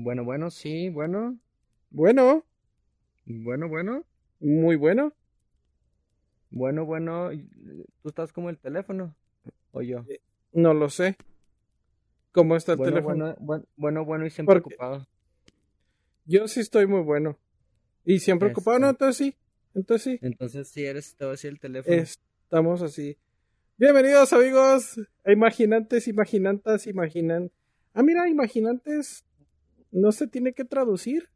Bueno, bueno, sí, bueno. Bueno, Bueno, bueno. muy bueno. Bueno, bueno. y- ¿Tú estás como el teléfono? ¿O yo? No lo sé. ¿Cómo está el Bueno, teléfono? bueno, bueno, bueno, bueno y siempre Porque- ocupado. Yo sí estoy muy bueno. Y siempre ocupado, Este. no, entonces sí. Entonces sí. Entonces, si eres, te voy a decir el teléfono. Estamos así. Bienvenidos amigos a Imaginantes, Imaginantas, Imaginan. Ah, mira, Imaginantes no se tiene que traducir.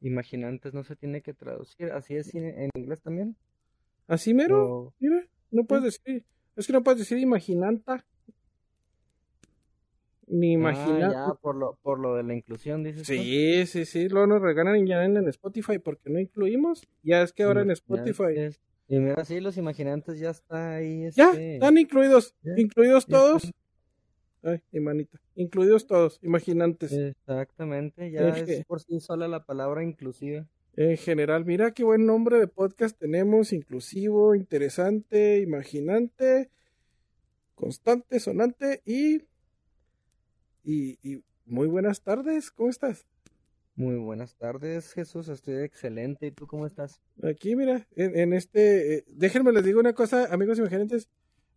Imaginantes no se tiene que traducir. Así es en, inglés también. Así mero. O- Mira, no puedes decir. Es que no puedes decir Imaginanta. Ni Ah, Imaginante. ya, por lo, por lo de la inclusión, dices tú. Sí, sí, sí, luego nos regalan ya en, en Spotify porque no incluimos. Ya es que ahora en Spotify. Y mira, sí, los imaginantes ya está ahí. Ya, este, están incluidos. Ya, Incluidos todos. Ay, mi manita. Incluidos todos, imaginantes. Exactamente, ya Es por sí sola la palabra inclusive. En general, mira qué buen nombre de podcast tenemos. Inclusivo, interesante, imaginante, constante, sonante y. Y, y muy buenas tardes. ¿Cómo estás? Muy buenas tardes, Jesús, estoy excelente. ¿Y tú cómo estás? Aquí, mira, en, en este, eh, déjenme les digo una cosa, amigos imaginantes.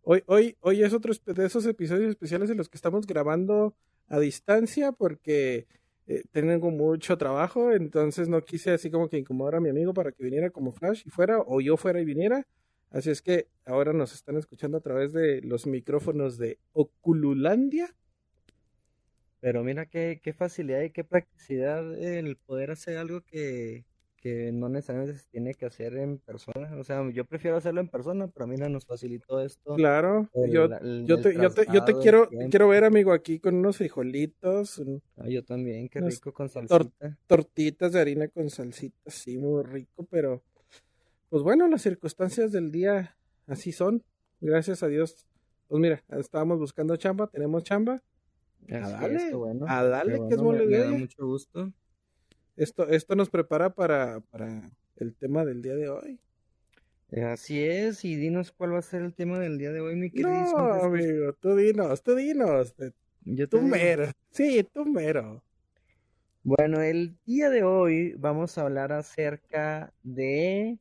Hoy, hoy, hoy es otro de esos episodios especiales en los que estamos grabando a distancia porque eh, tengo mucho trabajo, entonces no quise así como que incomodar a mi amigo para que viniera como Flash y fuera, o yo fuera y viniera. Así es que ahora nos están escuchando a través de los micrófonos de Ocululandia. Pero mira qué, qué facilidad y qué practicidad el poder hacer algo que, que no necesariamente se tiene que hacer en persona. O sea, yo prefiero hacerlo en persona, pero mira, nos facilitó esto. Claro, el- yo, el- yo el te, yo te, yo quiero, quiero ver, amigo, aquí con unos frijolitos, un- Ah, yo también, qué rico con tor- salsita. tortitas de harina con salsita, sí, muy rico, pero pues bueno, las circunstancias del día así son. Gracias a Dios. Pues mira, estábamos buscando chamba, tenemos chamba. A darle, es, bueno, a darle, que es bueno, me- mole de me da mucho gusto. Esto, esto nos prepara para, para el tema del día de hoy. Eh, Así es, y dinos cuál va a ser el tema del día de hoy, mi queridísimo No, Jesús. amigo, tú dinos, tú dinos. eh, Yo te Tú digo. mero. Sí, tú mero. Bueno, el día de hoy vamos a hablar acerca de,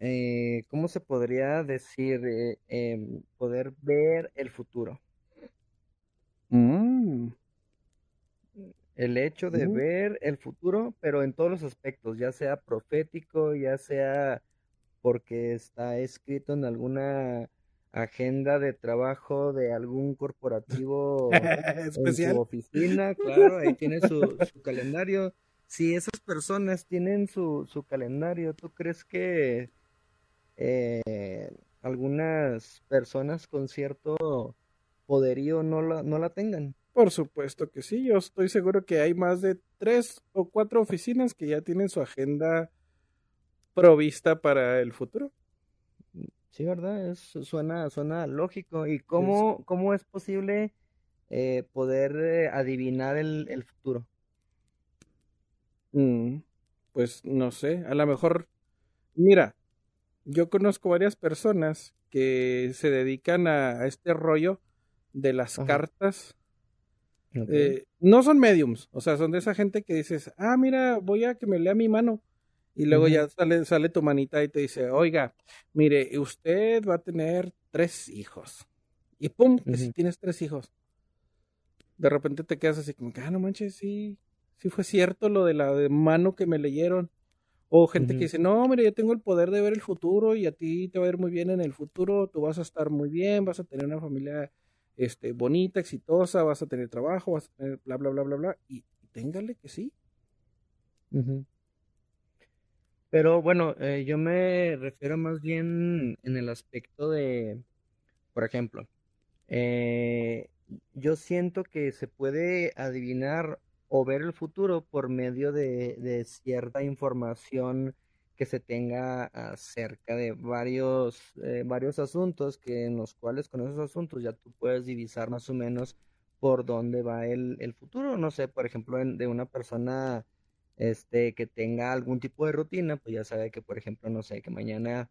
eh, ¿cómo se podría decir? Eh, em, poder ver el futuro. Mm, El hecho de ver el futuro, pero en todos los aspectos, ya sea profético, ya sea porque está escrito en alguna agenda de trabajo de algún corporativo en su Especial. oficina, claro, ahí tiene su, su calendario. Si esas personas tienen su, su calendario, ¿tú crees que eh, algunas personas con cierto poderío no la, no la tengan? Por supuesto que sí, yo estoy seguro que hay más de tres o cuatro oficinas que ya tienen su agenda provista para el futuro. Sí, ¿verdad? Es, suena, suena lógico. ¿Y cómo, cómo es posible eh, poder eh, adivinar el, el futuro? Mm, pues no sé, a lo mejor, mira, yo conozco varias personas que se dedican a, a este rollo de las Ajá. cartas. Eh, no son mediums, o sea, son de esa gente que dices, ah, mira, voy a que me lea mi mano. Y luego ya sale, sale tu manita y te dice, oiga, mire, usted va a tener tres hijos. Y pum, que si tienes tres hijos. De repente te quedas así como ah, no manches, sí, sí fue cierto lo de la de mano que me leyeron. O gente que dice, no, mire, yo tengo el poder de ver el futuro y a ti te va a ir muy bien en el futuro, tú vas a estar muy bien, vas a tener una familia este, bonita, exitosa, vas a tener trabajo, vas a tener bla, bla, bla, bla, bla. Y, y téngale que sí. Pero bueno, eh, yo me refiero más bien en el aspecto de, por ejemplo, eh, yo siento que se puede adivinar o ver el futuro por medio de cierta información que se tenga acerca de varios, eh, varios asuntos que en los cuales con esos asuntos ya tú puedes divisar más o menos por dónde va el, el futuro. No sé, por ejemplo, en- de una persona este, que tenga algún tipo de rutina, pues ya sabe que, por ejemplo, no sé, que mañana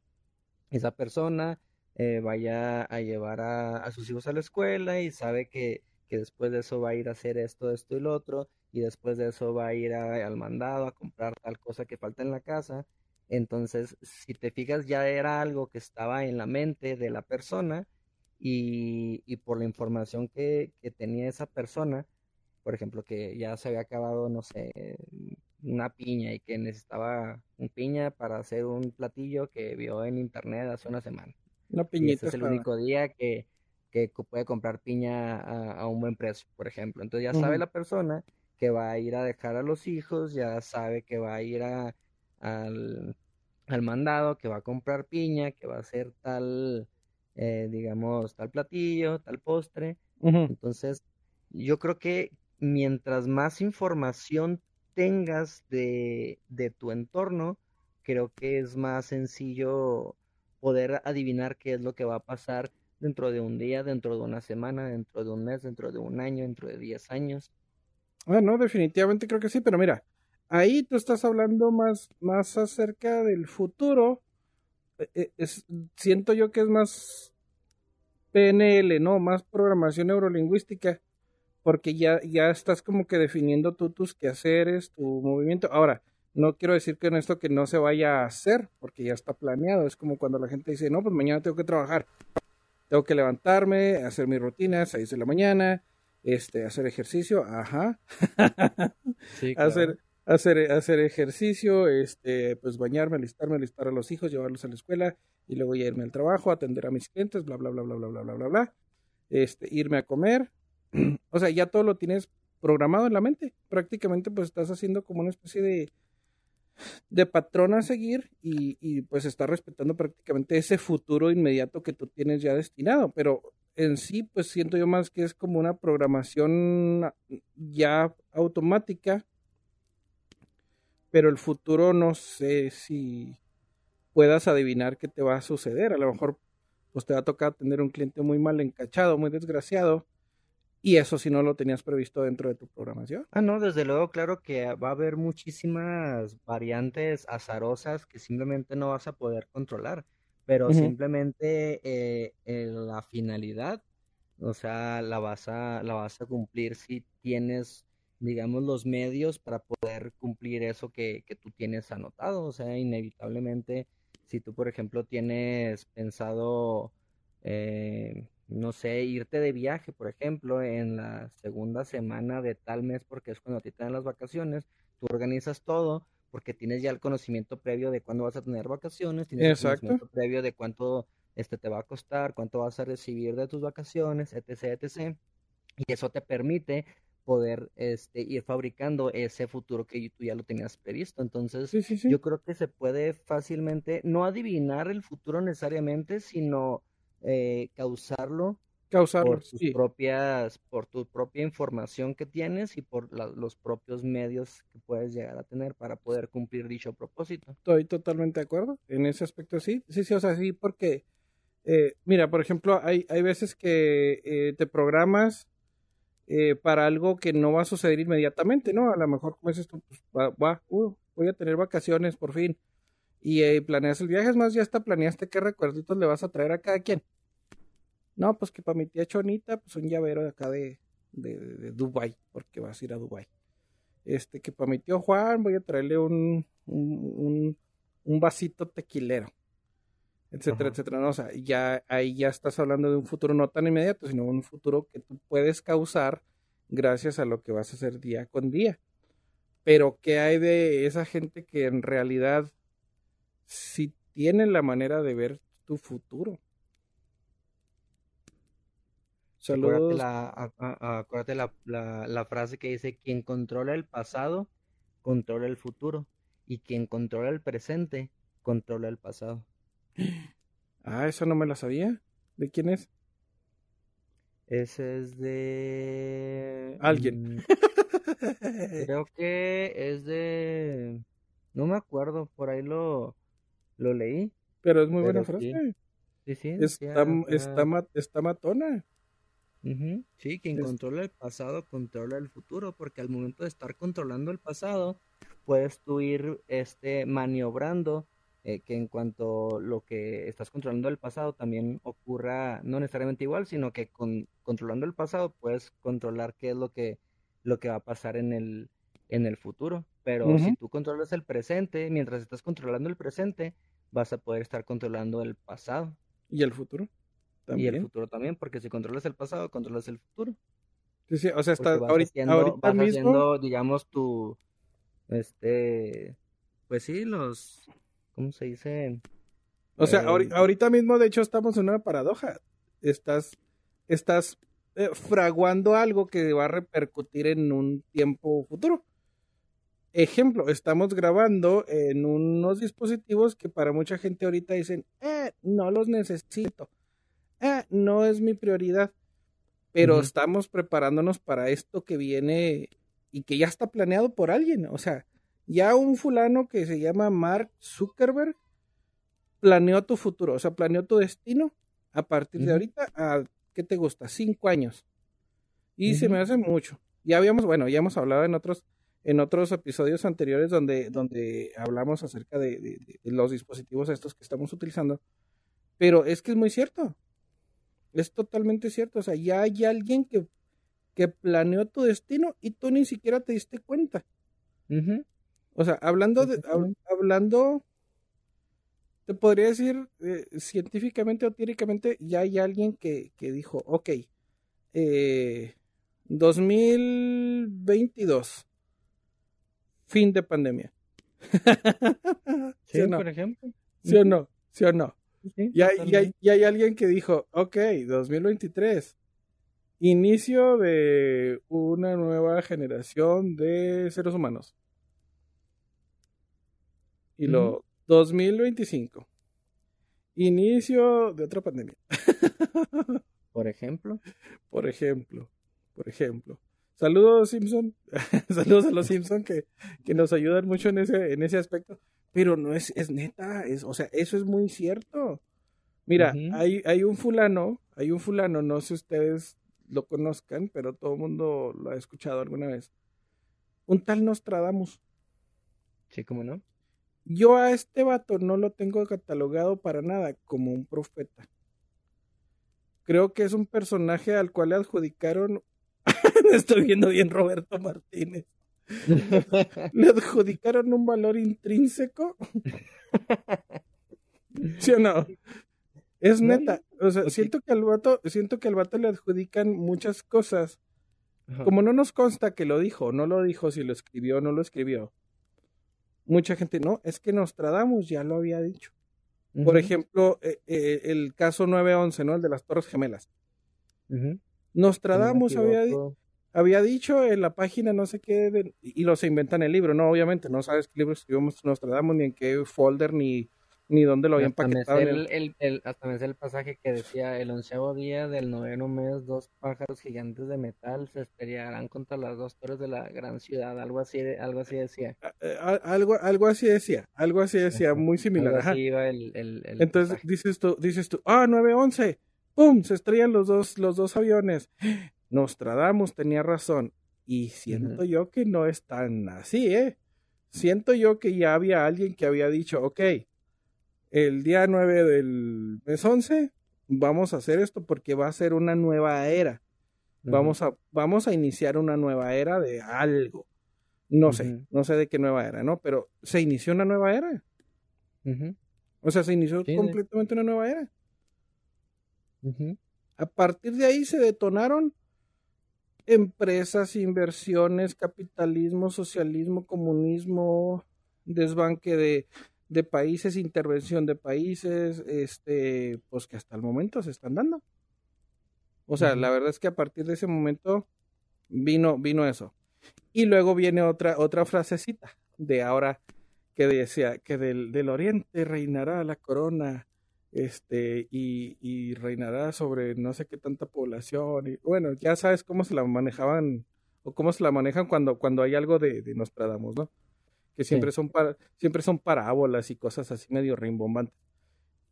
esa persona eh, vaya a llevar a, a sus hijos a la escuela y sabe que, que después de eso va a ir a hacer esto, esto y lo otro, y después de eso va a ir al mandado a comprar tal cosa que falta en la casa. Entonces, si te fijas, ya era algo que estaba en la mente de la persona y, y por la información que, que tenía esa persona, por ejemplo, que ya se había acabado, no sé, una piña y que necesitaba un piña para hacer un platillo que vio en internet hace una semana. Una piñita. es el único día que, que puede comprar piña a, un buen precio, por ejemplo. Entonces ya sabe la persona que va a ir a dejar a los hijos, ya sabe que va a ir a, al, mandado, que va a comprar piña, que va a hacer tal, eh, digamos, tal platillo, tal postre. Entonces, yo creo que mientras más información tengas de, de tu entorno, creo que es más sencillo poder adivinar qué es lo que va a pasar dentro de un día, dentro de una semana, dentro de un mes, dentro de un año, dentro de 10 años. Ah, no, definitivamente creo que sí, pero mira, ahí tú estás hablando más, más acerca del futuro. E, e, es, siento yo que es más PNL, ¿no? Más programación neurolingüística porque ya, ya estás como que definiendo tú tus quehaceres, tu movimiento. Ahora, no quiero decir que en esto que no se vaya a hacer, porque ya está planeado. Es como cuando la gente dice, no, pues mañana tengo que trabajar. Tengo que levantarme, hacer mis rutinas, 6 de la mañana, este, hacer ejercicio, ajá. hacer, hacer, hacer ejercicio, este, pues bañarme, alistarme, alistar a los hijos, llevarlos a la escuela y luego ya irme al trabajo, atender a mis clientes, bla, bla, bla, bla, bla, bla, bla, bla, bla. Este, irme a comer, o sea, ya todo lo tienes programado en la mente. Prácticamente pues estás haciendo como una especie de, de patrón a seguir y, y pues estás respetando prácticamente ese futuro inmediato que tú tienes ya destinado. Pero en sí pues siento yo más que es como una programación ya automática. Pero el futuro no sé si puedas adivinar qué te va a suceder. A lo mejor pues te va a tocar tener un cliente muy mal encachado, muy desgraciado y eso si no lo tenías previsto dentro de tu programación. Ah, no, desde luego, claro que va a haber muchísimas variantes azarosas que simplemente no vas a poder controlar, pero simplemente eh, la finalidad, o sea, la vas a, la vas a cumplir si tienes, digamos, los medios para poder cumplir eso que, que tú tienes anotado. O sea, inevitablemente, si tú, por ejemplo, tienes pensado... Eh, no sé, irte de viaje, por ejemplo, en la segunda semana de tal mes, porque es cuando te dan las vacaciones, tú organizas todo, porque tienes ya el conocimiento previo de cuándo vas a tener vacaciones, tienes el conocimiento previo de cuánto este te va a costar, cuánto vas a recibir de tus vacaciones, etc, etc. Y eso te permite poder este, ir fabricando ese futuro que tú ya lo tenías previsto. Entonces, yo creo que se puede fácilmente, no adivinar el futuro necesariamente, sino eh, causarlo, causarlo por tus propias, por tu propia información que tienes y por los propios medios que puedes llegar a tener para poder cumplir dicho propósito. Estoy totalmente de acuerdo en ese aspecto, sí, sí, sí, o sea, sí, porque, eh, mira, por ejemplo, hay, hay veces que eh, te programas para algo que no va a suceder inmediatamente, ¿no? A lo mejor, como dices tú, pues, va, uh, voy a tener vacaciones por fin y planeas el viaje, es más, ya hasta planeaste qué recuerditos le vas a traer a cada quien. No, pues que para mi tía Chonita, pues un llavero de acá de, de, Dubai, porque vas a ir a Dubai. Este, que para mi tío Juan voy a traerle un, un, vasito tequilero, etcétera, etcétera. No, o sea, ya ahí ya estás hablando de un futuro no tan inmediato, sino un futuro que tú puedes causar gracias a lo que vas a hacer día con día. Pero, ¿qué hay de esa gente que en realidad sí tiene la manera de ver tu futuro? Saludos. Acuérdate, la, la, frase que dice, quien controla el pasado, controla el futuro. Y quien controla el presente, controla el pasado. Ah, eso no me la sabía. ¿De quién es? Ese es de... Alguien. Mm, creo que es de... No me acuerdo, por ahí lo, lo leí. Pero es muy buena frase. Sí, sí. está, está, está matona. Sí, quien controla el pasado controla el futuro, porque al momento de estar controlando el pasado, puedes tú ir este, maniobrando eh, que en cuanto lo que estás controlando el pasado también ocurra no necesariamente igual, sino que con, controlando el pasado puedes controlar qué es lo que lo que va a pasar en el, en el futuro. Pero si tú controlas el presente, mientras estás controlando el presente, vas a poder estar controlando el pasado. ¿Y el futuro? Y el futuro también, porque si controlas el pasado, controlas el futuro. Sí, sí, o sea, está ahorita, ahorita mismo... haciendo, digamos, tu, este, pues sí, los, ¿cómo se dice? O sea, eh, ahorita mismo, de hecho, estamos en una paradoja. Estás, estás eh, fraguando algo que va a repercutir en un tiempo futuro. Ejemplo, estamos grabando en unos dispositivos que para mucha gente ahorita dicen, eh, no los necesito, eh, no es mi prioridad, pero estamos preparándonos para esto que viene y que ya está planeado por alguien. O sea, ya un fulano que se llama Mark Zuckerberg planeó tu futuro, o sea, planeó tu destino a partir de ahorita a, ¿qué te gusta? Cinco años. Y se me hace mucho. Ya habíamos, bueno, ya hemos hablado en otros en otros episodios anteriores donde, donde hablamos acerca de, los dispositivos estos que estamos utilizando. Pero es que es muy cierto. Es totalmente cierto. O sea, ya hay alguien que, que planeó tu destino y tú ni siquiera te diste cuenta. O sea, hablando de, hablando, te podría decir eh, científicamente o teóricamente, ya hay alguien que, que dijo, ok, eh, 2022 fin de pandemia. ¿Sí, por ejemplo. ¿Sí o no? ¿Sí o no? y, hay, hay, alguien que dijo, ok, 2023, inicio de una nueva generación de seres humanos. Y lo 2025, inicio de otra pandemia. por ejemplo. Por ejemplo, por ejemplo. Saludos, Simpson. Saludos a los Simpson que, que, nos ayudan mucho en ese, en ese aspecto. Pero no es, es neta, es, o sea, eso es muy cierto. Mira, hay, hay un fulano, hay un fulano, no sé si ustedes lo conozcan, pero todo el mundo lo ha escuchado alguna vez. Un tal Nostradamus. Sí, ¿cómo no? Yo a este vato no lo tengo catalogado para nada como un profeta. Creo que es un personaje al cual le adjudicaron estoy viendo bien Roberto Martínez. Le adjudicaron un valor intrínseco. ¿Sí o no? Es neta. O sea, siento que al vato, siento que al vato le adjudican muchas cosas. Como no nos consta que lo dijo, no lo dijo, si lo escribió o no lo escribió. Mucha gente, no, es que Nostradamus ya lo había dicho. Por ejemplo, eh, eh, el caso 911, ¿no? El de las Torres Gemelas. Nostradamus había, había dicho en la página no sé qué, y lo se inventa en el libro, no, obviamente, no sabes qué libro escribimos Nostradamus, ni en qué folder, ni, ni dónde lo habían paquetado. El, el, hasta me sé el pasaje que decía, el onceavo día del noveno mes, dos pájaros gigantes de metal se estrellarán contra las dos torres de la gran ciudad, algo así, algo así decía. Eh, algo, algo así decía, algo así decía, muy similar. Entonces dices tú, dices tú, ah, 911 ¡pum! Se estrellan los dos, los dos aviones. Nostradamus tenía razón. Y siento yo que no es tan así, ¿eh? Siento yo que ya había alguien que había dicho, ok, el día 9 del mes 11 vamos a hacer esto porque va a ser una nueva era. Vamos a, vamos a iniciar una nueva era de algo. No sé, no sé de qué nueva era, ¿no? Pero se inició una nueva era. O sea, se inició completamente una nueva era. A partir de ahí se detonaron empresas, inversiones, capitalismo, socialismo, comunismo, desbanque de, de, países, intervención de países, este, pues que hasta el momento se están dando. O sea, la verdad es que a partir de ese momento vino, vino eso. Y luego viene otra, otra frasecita de ahora que decía que del, del oriente reinará la corona este, y, reinará sobre no sé qué tanta población. Y, bueno, ya sabes cómo se la manejaban o cómo se la manejan cuando, cuando hay algo de, de Nostradamus, ¿no? Que siempre, son para, siempre son parábolas y cosas así medio rimbombantes.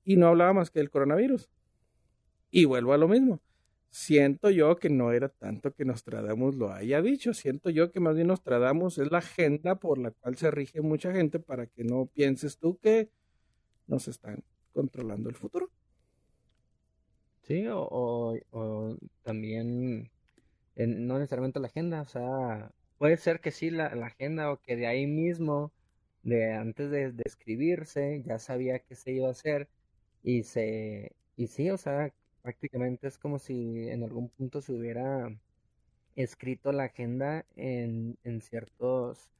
Y no hablaba más que del coronavirus. Y vuelvo a lo mismo. Siento yo que no era tanto que Nostradamus lo haya dicho. Siento yo que más bien Nostradamus es la agenda por la cual se rige mucha gente para que no pienses tú que nos están controlando el futuro. Sí, o, también no necesariamente la agenda, o sea, puede ser que sí la, la agenda o que de ahí mismo, de antes de, escribirse, ya sabía qué se iba a hacer y se, y sí, o sea, prácticamente es como si en algún punto se hubiera escrito la agenda en, en ciertos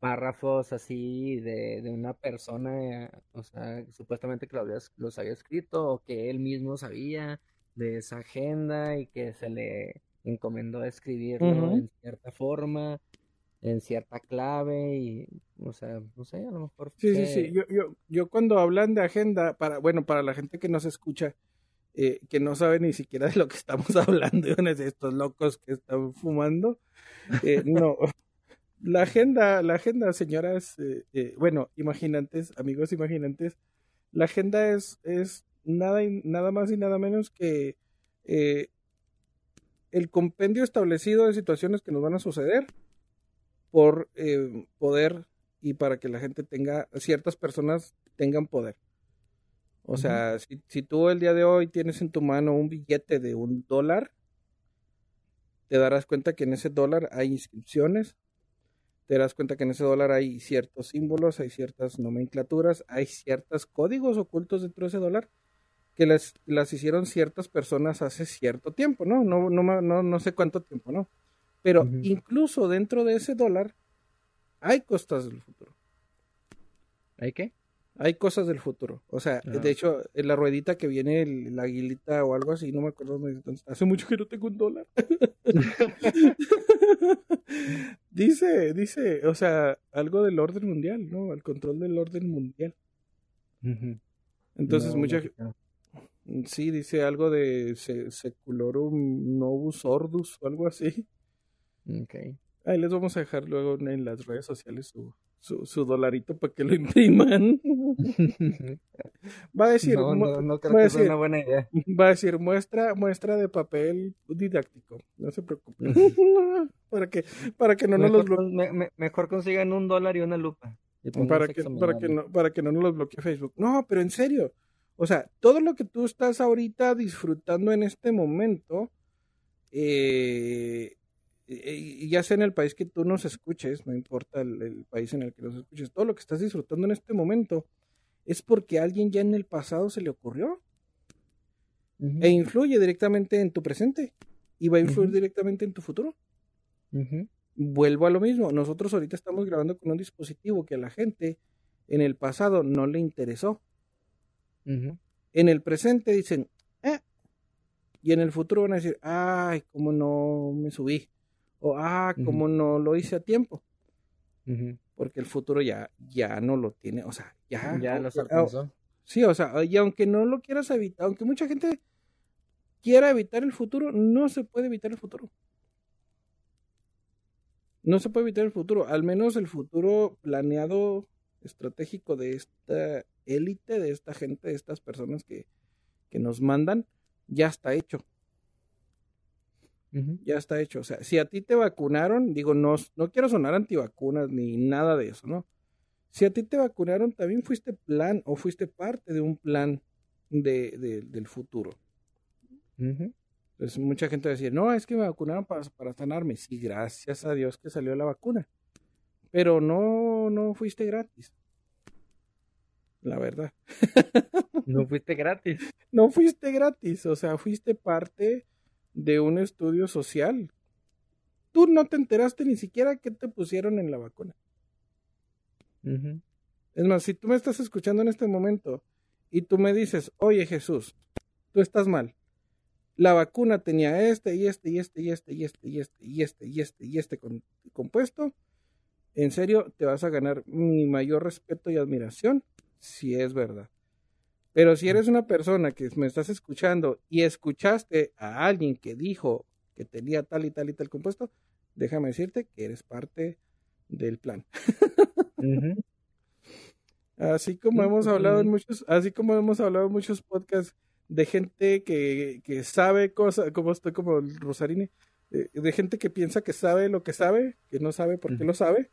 párrafos así de, de una persona, o sea, supuestamente que los había escrito o que él mismo sabía de esa agenda y que se le encomendó escribirlo en cierta forma, en cierta clave y, o sea, no sé, a lo mejor. Sí, sí, sí. Yo, yo, yo cuando hablan de agenda, para, bueno, para la gente que nos escucha, eh, que no sabe ni siquiera de lo que estamos hablando, de estos locos que están fumando, eh, no. La agenda, la agenda, señoras, eh, bueno, imaginantes, amigos imaginantes, la agenda es, es nada, nada más y nada menos que el compendio establecido de situaciones que nos van a suceder por eh, poder y para que la gente tenga, ciertas personas tengan poder. O sea, si, si, tú el día de hoy tienes en tu mano un billete de un dólar, te darás cuenta que en ese dólar hay inscripciones, te darás cuenta que en ese dólar hay ciertos símbolos, hay ciertas nomenclaturas, hay ciertos códigos ocultos dentro de ese dólar que las, las hicieron ciertas personas hace cierto tiempo, ¿no? No, no, no, no sé cuánto tiempo, ¿no? Pero incluso dentro de ese dólar hay cosas del futuro. ¿Hay qué? Hay cosas del futuro. O sea, de ah. hecho, en la ruedita que viene la aguilita o algo así, no me acuerdo Hace mucho que no tengo un dólar. dice, dice, o sea, algo del orden mundial, ¿no? El control del orden mundial. Entonces, mucha gente Sí, dice algo de Seculorum Novus Ordus o algo así. Ok. Ahí les vamos a dejar luego en las redes sociales su, su, dolarito para que lo impriman. va a decir, no, no, no creo que sea una buena idea. Va a decir muestra, muestra de papel didáctico. No se preocupen. para que, para que no nos los bloquee. mejor consigan un dólar y una lupa. para que, para que no, para que no nos los bloquee Facebook. No, pero en serio. O sea, todo lo que tú estás ahorita disfrutando en este momento, eh, eh, ya sea en el país que tú nos escuches, no importa el, país en el que nos escuches, todo lo que estás disfrutando en este momento es porque a alguien ya en el pasado se le ocurrió. E influye directamente en tu presente y va a influir directamente en tu futuro. Vuelvo a lo mismo, nosotros ahorita estamos grabando con un dispositivo que a la gente en el pasado no le interesó en el presente dicen, eh, y en el futuro van a decir, ay, cómo no me subí, o ah, cómo no lo hice a tiempo. Porque el futuro ya, ya no lo tiene, o sea, ya. Ya lo alcanzó. Sí, o sea, y aunque no lo quieras evitar, aunque mucha gente quiera evitar el futuro, no se puede evitar el futuro. No se puede evitar el futuro, al menos el futuro planeado estratégico de esta élite, de esta gente, de estas personas que, que nos mandan, ya está hecho. Ya está hecho. O sea, si a ti te vacunaron, digo, no, no quiero sonar antivacunas ni nada de eso, ¿no? Si a ti te vacunaron, también fuiste plan o fuiste parte de un plan de, del futuro. Entonces, mucha gente va a decir, no, es que me vacunaron para, para sanarme. Sí, gracias a Dios que salió la vacuna. Pero no, no fuiste gratis la verdad. No fuiste gratis. No fuiste gratis, o sea, fuiste parte de un estudio social. Tú no te enteraste ni siquiera que te pusieron en la vacuna. Es más, si tú me estás escuchando en este momento y tú me dices, oye Jesús, tú estás mal. La vacuna tenía este y este y este y este y este y este y este y este y este compuesto. En serio, te vas a ganar mi mayor respeto y admiración si es verdad. Pero si eres una persona que me estás escuchando y escuchaste a alguien que dijo que tenía tal y tal y tal compuesto, déjame decirte que eres parte del plan. Así como hemos hablado en muchos, así como hemos hablado en muchos podcasts de gente que, que sabe cosas, como estoy como el Rosarini, de, de, gente que piensa que sabe lo que sabe, que no sabe por qué lo sabe,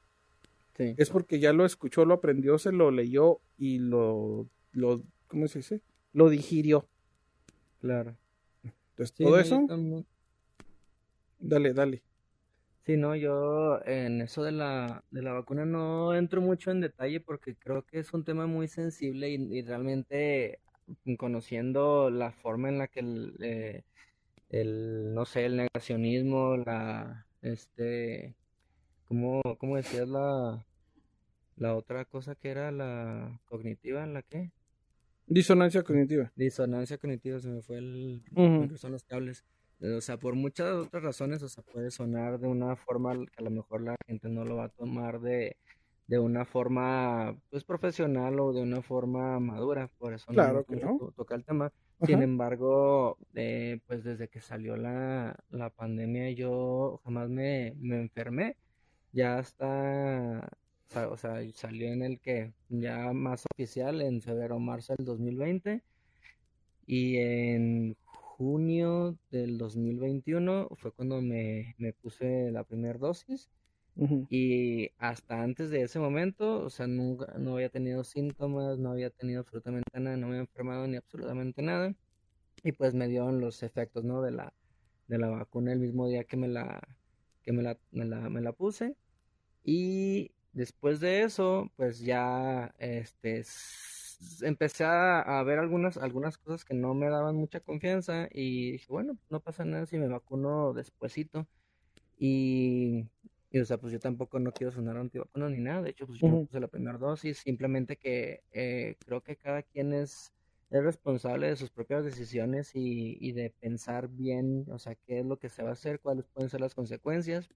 es porque ya lo escuchó, lo aprendió, se lo leyó y lo, lo ¿cómo se dice? Lo digirió. Claro. Entonces, todo eso. Dale, dale. Sí, no, yo en eso de la, de la vacuna no entro mucho en detalle porque creo que es un tema muy sensible y, y realmente conociendo la forma en la que el, eh, el, no sé, el negacionismo, la, este, ¿cómo, cómo decías la, la otra cosa que era la cognitiva, la qué? Disonancia cognitiva. Disonancia cognitiva, se me fue el, son los cables. Eh, O sea, por muchas otras razones, o sea, puede sonar de una forma que a lo mejor la gente no lo va a tomar de, de una forma, pues, profesional o de una forma madura. Por eso no Claro gusta que no. to- tocar el tema. Sin embargo, eh, pues desde que salió la, la pandemia yo jamás me, me enfermé. Ya hasta, o sea, salió en el que ya más oficial en febrero o marzo del 2020 y en junio del 2021 fue cuando me, me puse la primera dosis Ujú. y hasta antes de ese momento, o sea, nunca, no había tenido síntomas, no había tenido absolutamente nada, no me había enfermado ni absolutamente nada y pues me dieron los efectos, ¿no? de la, de la vacuna el mismo día que me la, que me la, me la, me la puse. Y después de eso, pues ya este, empecé a, ver algunas, algunas cosas que no me daban mucha confianza y dije, bueno, no pasa nada si me vacuno despuesito. Y, y, o sea, pues yo tampoco no quiero sonar antivacuno ni nada. De hecho, pues yo me puse la primera dosis, simplemente que eh, creo que cada quien es, es responsable de sus propias decisiones y, y de pensar bien, o sea, qué es lo que se va a hacer, cuáles pueden ser las consecuencias.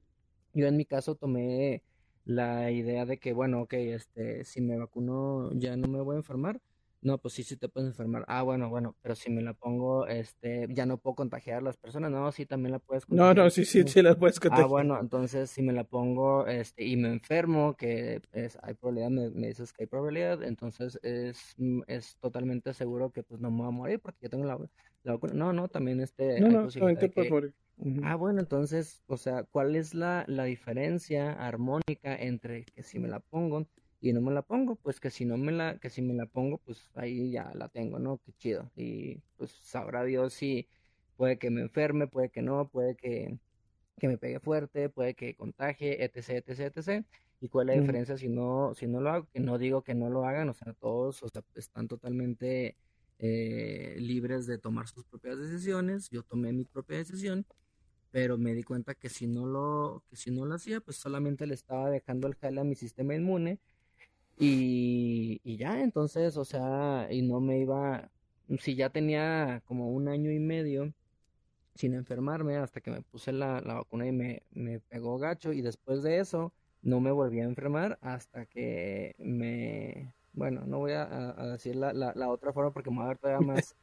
Yo en mi caso tomé la idea de que, bueno, ok, este, si me vacuno ya no me voy a enfermar. No, pues sí, sí te puedes enfermar. Ah, bueno, bueno, pero si me la pongo, este, ya no puedo contagiar a las personas. No, sí, también la puedes No, no, contagiar. sí, sí, sí las puedes Ah, contagiar. bueno, entonces si me la pongo, este, y me enfermo, que es, hay probabilidad, me, me dices que hay probabilidad, entonces es, mm, es totalmente seguro que pues no me voy a morir porque yo tengo la, la vacuna. No, no, también este, No, no, también te de puedes que morir. Ujú. Ah, bueno, entonces, o sea, ¿cuál es la, la diferencia armónica entre que si me la pongo y no me la pongo? Pues que si no me la, que si me la pongo, pues ahí ya la tengo, ¿no? Qué chido. Y pues sabrá Dios si puede que me enferme, puede que no, puede que, que me pegue fuerte, puede que contagie, etc, etc, etc. ¿Y cuál es la diferencia si no, si no lo hago? Que no digo que no lo hagan, o sea, todos, o sea, están totalmente eh, libres de tomar sus propias decisiones. Yo tomé mi propia decisión pero me di cuenta que si no lo, que si no lo hacía, pues solamente le estaba dejando el jale a mi sistema inmune y, y ya, entonces, o sea, y no me iba, si ya tenía como un año y medio sin enfermarme hasta que me puse la, la vacuna y me, me pegó gacho y después de eso no me volví a enfermar hasta que me, bueno, no voy a, decir la, la, la otra forma porque me voy a ver todavía más,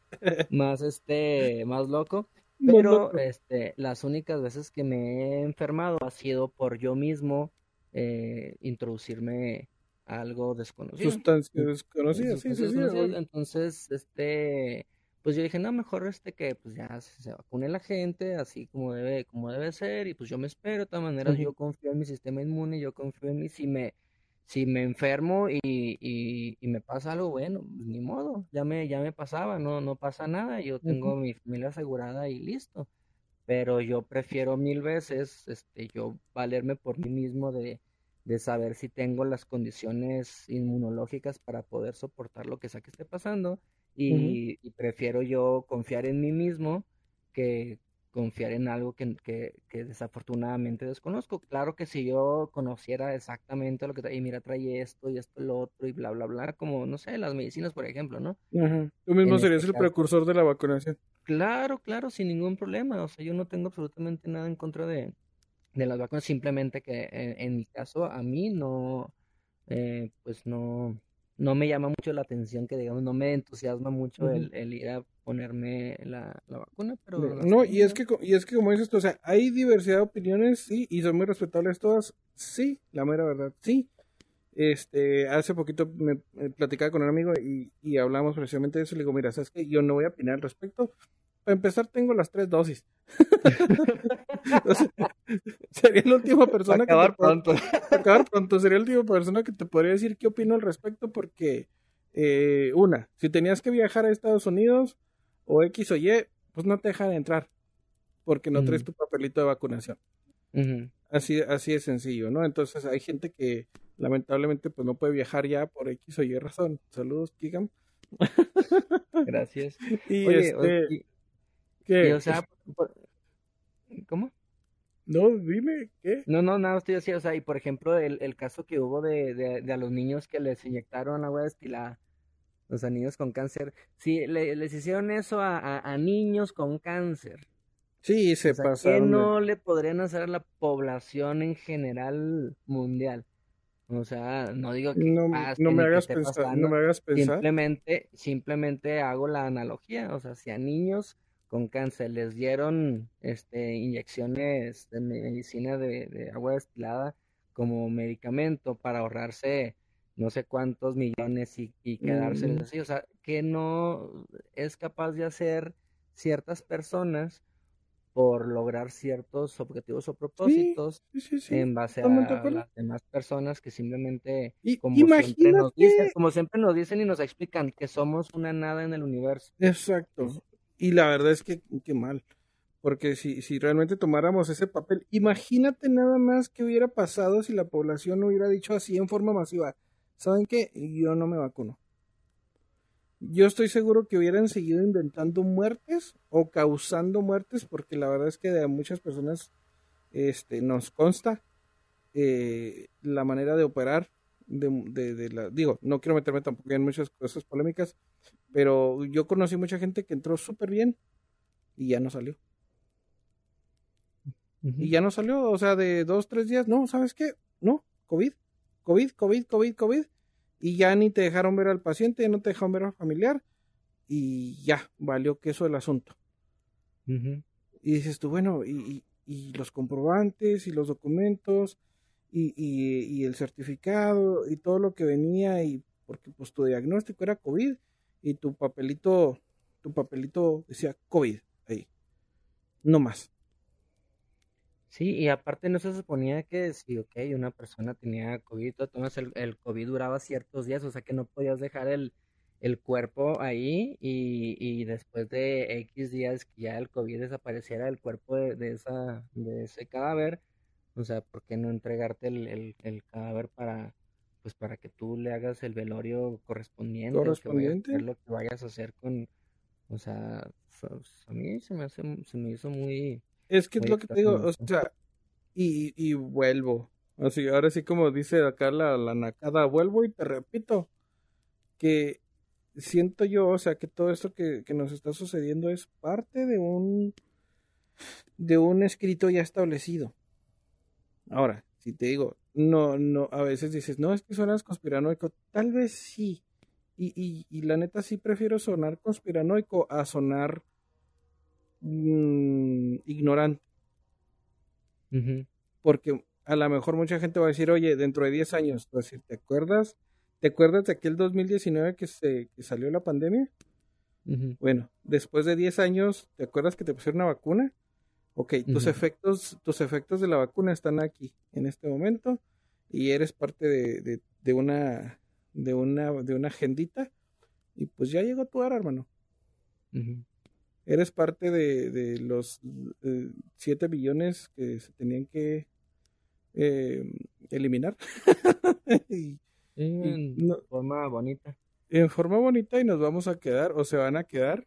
más, este, más loco. Más Pero loco. este, las únicas veces que me he enfermado ha sido por yo mismo eh, introducirme a algo desconocido. Sustancias desconocidas, sí, sí, sí. Entonces, este, pues yo dije, no, mejor este que pues ya se, vacune la gente, así como debe, como debe ser, y pues yo me espero, de todas maneras yo confío en mi sistema inmune, yo confío en mí, si me, si me enfermo y, y, y me pasa algo, bueno, pues, ni modo, ya me, ya me pasaba, no, no pasa nada, yo tengo mi familia asegurada y listo. Pero yo prefiero mil veces, este, yo valerme por mí mismo de, de saber si tengo las condiciones inmunológicas para poder soportar lo que sea que esté pasando y, y prefiero yo confiar en mí mismo que confiar en algo que, que, que desafortunadamente desconozco. Claro que si yo conociera exactamente lo que trae, y mira, trae esto y esto, lo otro y bla, bla, bla, como, no sé, las medicinas, por ejemplo, ¿no? Tú mismo En serías este el precursor de la vacunación. claro, claro, sin ningún problema. O sea, yo no tengo absolutamente nada en contra de, de las vacunas, simplemente que en, en mi caso a mí no, eh, pues no, no me llama mucho la atención, que digamos, no me entusiasma mucho el, el ir a ponerme la, la vacuna, pero No, no, y es que, y es que como dices tú, o sea, hay diversidad de opiniones, sí, y son muy respetables todas, sí, la mera verdad, sí. Este, hace poquito me, me platicaba con un amigo y, y hablamos precisamente de eso, le digo, mira, sabes que yo no voy a opinar al respecto. Para empezar, tengo las tres dosis. Sería la última Para persona que te acabar pronto. para acabar pronto, sería la última persona que te podría decir qué opino al respecto, porque, eh, una, si tenías que viajar a Estados Unidos o X o Y, pues no te dejan entrar. porque no traes tu papelito de vacunación. Así, así de sencillo, ¿no? Entonces hay gente que lamentablemente pues no puede viajar ya por X o Y razón. Saludos, Kigam. Gracias. y este, ¿qué? o sea, ¿cómo? No, dime, ¿qué? No, no, nada, estoy así, o sea, y por ejemplo, el, el caso que hubo de, de, a los niños que les inyectaron agua destilada, o sea, niños con cáncer, sí, les hicieron eso a, a, niños con cáncer. Sí, se o ¿Qué no le podrían hacer a la población en general mundial? O sea, no digo que no, no me hagas pensar, no me hagas pensar. Simplemente, simplemente hago la analogía, o sea, si a niños con cáncer les dieron este, inyecciones de medicina de, agua destilada como medicamento para ahorrarse no sé cuántos millones y, y quedarse mm. así. O sea, que no es capaz de hacer ciertas personas por lograr ciertos objetivos o propósitos en base a las demás personas que simplemente, como, siempre nos dicen, como siempre nos dicen y nos explican que somos una nada en el universo. Exacto. Y la verdad es que qué mal. Porque si, si realmente tomáramos ese papel, imagínate nada más que hubiera pasado si la población hubiera dicho así en forma masiva. ¿Saben qué? Yo no me vacuno. Yo estoy seguro que hubieran seguido inventando muertes o causando muertes, porque la verdad es que de muchas personas este, nos consta eh, la manera de operar de, de, la, digo, no quiero meterme tampoco en muchas cosas polémicas, pero yo conocí mucha gente que entró súper bien y ya no salió. Y ya no salió, o sea, de dos, tres días, no, ¿sabes qué? No, COVID, COVID, COVID, COVID, COVID. Y ya ni te dejaron ver al paciente, no te dejaron ver al familiar. Y ya, valió que eso el asunto. Y dices tú, bueno, y, y, los comprobantes y los documentos y, y, el certificado y todo lo que venía y porque pues tu diagnóstico era COVID y tu papelito, tu papelito decía COVID ahí. No más. Sí, y aparte no se suponía que si, ok, una persona tenía COVID, entonces el, el COVID duraba ciertos días, o sea que no podías dejar el, el cuerpo ahí y, y, después de X días que ya el COVID desapareciera del cuerpo de, de, esa, de ese cadáver, o sea, ¿por qué no entregarte el, el, el cadáver para, pues para que tú le hagas el velorio correspondiente, correspondiente. lo que vayas a hacer con, o sea, a mí se me hace, se me hizo muy... Es que es lo que te digo, o sea, y, y vuelvo, así, ahora sí como dice acá la, la nacada, vuelvo y te repito, que siento yo, o sea, que todo esto que, que nos está sucediendo es parte de un, de un escrito ya establecido. Ahora, si te digo, no, no, a veces dices, no, es que suenas conspiranoico. Tal vez sí. Y, y, y la neta sí prefiero sonar conspiranoico a sonar mmm, ignorante. Porque a lo mejor mucha gente va a decir, oye, dentro de 10 años, decir, ¿te acuerdas? ¿Te acuerdas de aquel 2019 que, se, que salió la pandemia? Bueno, después de 10 años, ¿te acuerdas que te pusieron una vacuna? Ok, tus efectos, tus efectos de la vacuna están aquí en este momento y eres parte de, de, una de una de una agendita y pues ya llegó tu hora, hermano. Eres parte de, de los 7 eh, billones que se tenían que eh, eliminar. en forma bonita. En forma bonita y nos vamos a quedar o se van a quedar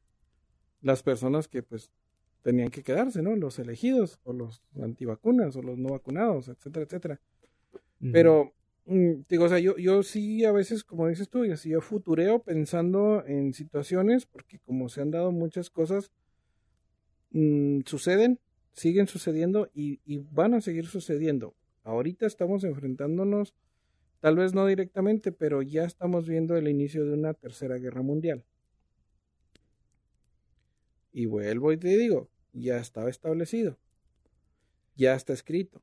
las personas que pues tenían que quedarse, ¿no? Los elegidos, o los antivacunas, o los no vacunados, etcétera, etcétera. Pero, digo, o sea, yo, yo sí a veces, como dices tú, así yo futureo pensando en situaciones, porque como se han dado muchas cosas, mm, suceden, siguen sucediendo y, y van a seguir sucediendo. Ahorita estamos enfrentándonos, tal vez no directamente, pero ya estamos viendo el inicio de una tercera guerra mundial. Y vuelvo y te digo, ya estaba establecido, ya está escrito,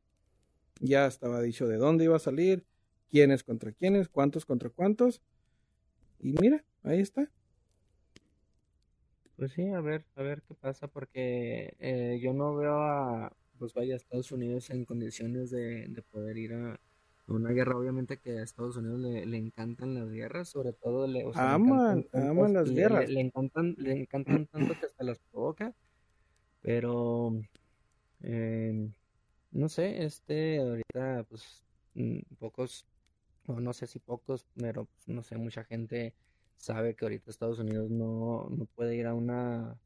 ya estaba dicho de dónde iba a salir, quiénes contra quiénes, cuántos contra cuántos, y mira, ahí está. Pues sí, a ver, a ver qué pasa, porque eh, yo no veo a, pues vaya, Estados Unidos en condiciones de, de poder ir a, una guerra, obviamente que a Estados Unidos le, le encantan las guerras, sobre todo le, aman, aman las guerras. Le, encantan, le encantan tanto que hasta las provoca. Pero, Eh, no sé, este, ahorita, pues, mm, pocos, o no sé si pocos, pero pues, no sé, mucha gente sabe que ahorita Estados Unidos no, no puede ir a una,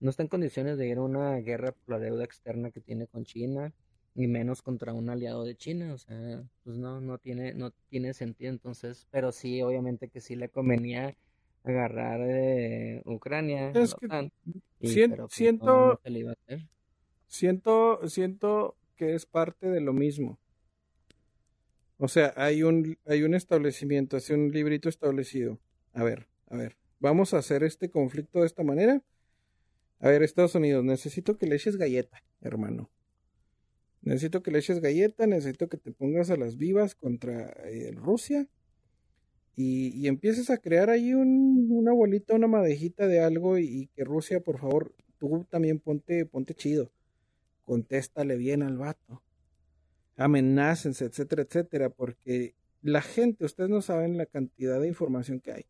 no está en condiciones de ir a una guerra por la deuda externa que tiene con China, ni menos contra un aliado de China, o sea, pues no, no tiene, no tiene sentido, entonces, pero sí, obviamente que sí le convenía agarrar eh, Ucrania, Es que OTAN, y, sien- pero pues, no, siento, no se le iba a hacer. siento, siento que es parte de lo mismo. O sea, hay un, hay un establecimiento, hace un librito establecido. A ver, a ver, vamos a hacer este conflicto de esta manera. A ver, Estados Unidos, necesito que le eches galleta, hermano. Necesito que le eches galleta, necesito que te pongas a las vivas contra eh, Rusia y, y empieces a crear ahí un- una bolita, una madejita de algo y, que Rusia, por favor, tú también ponte, ponte chido. Contéstale bien al vato. Amenácense, etcétera, etcétera, porque la gente, ustedes no saben la cantidad de información que hay.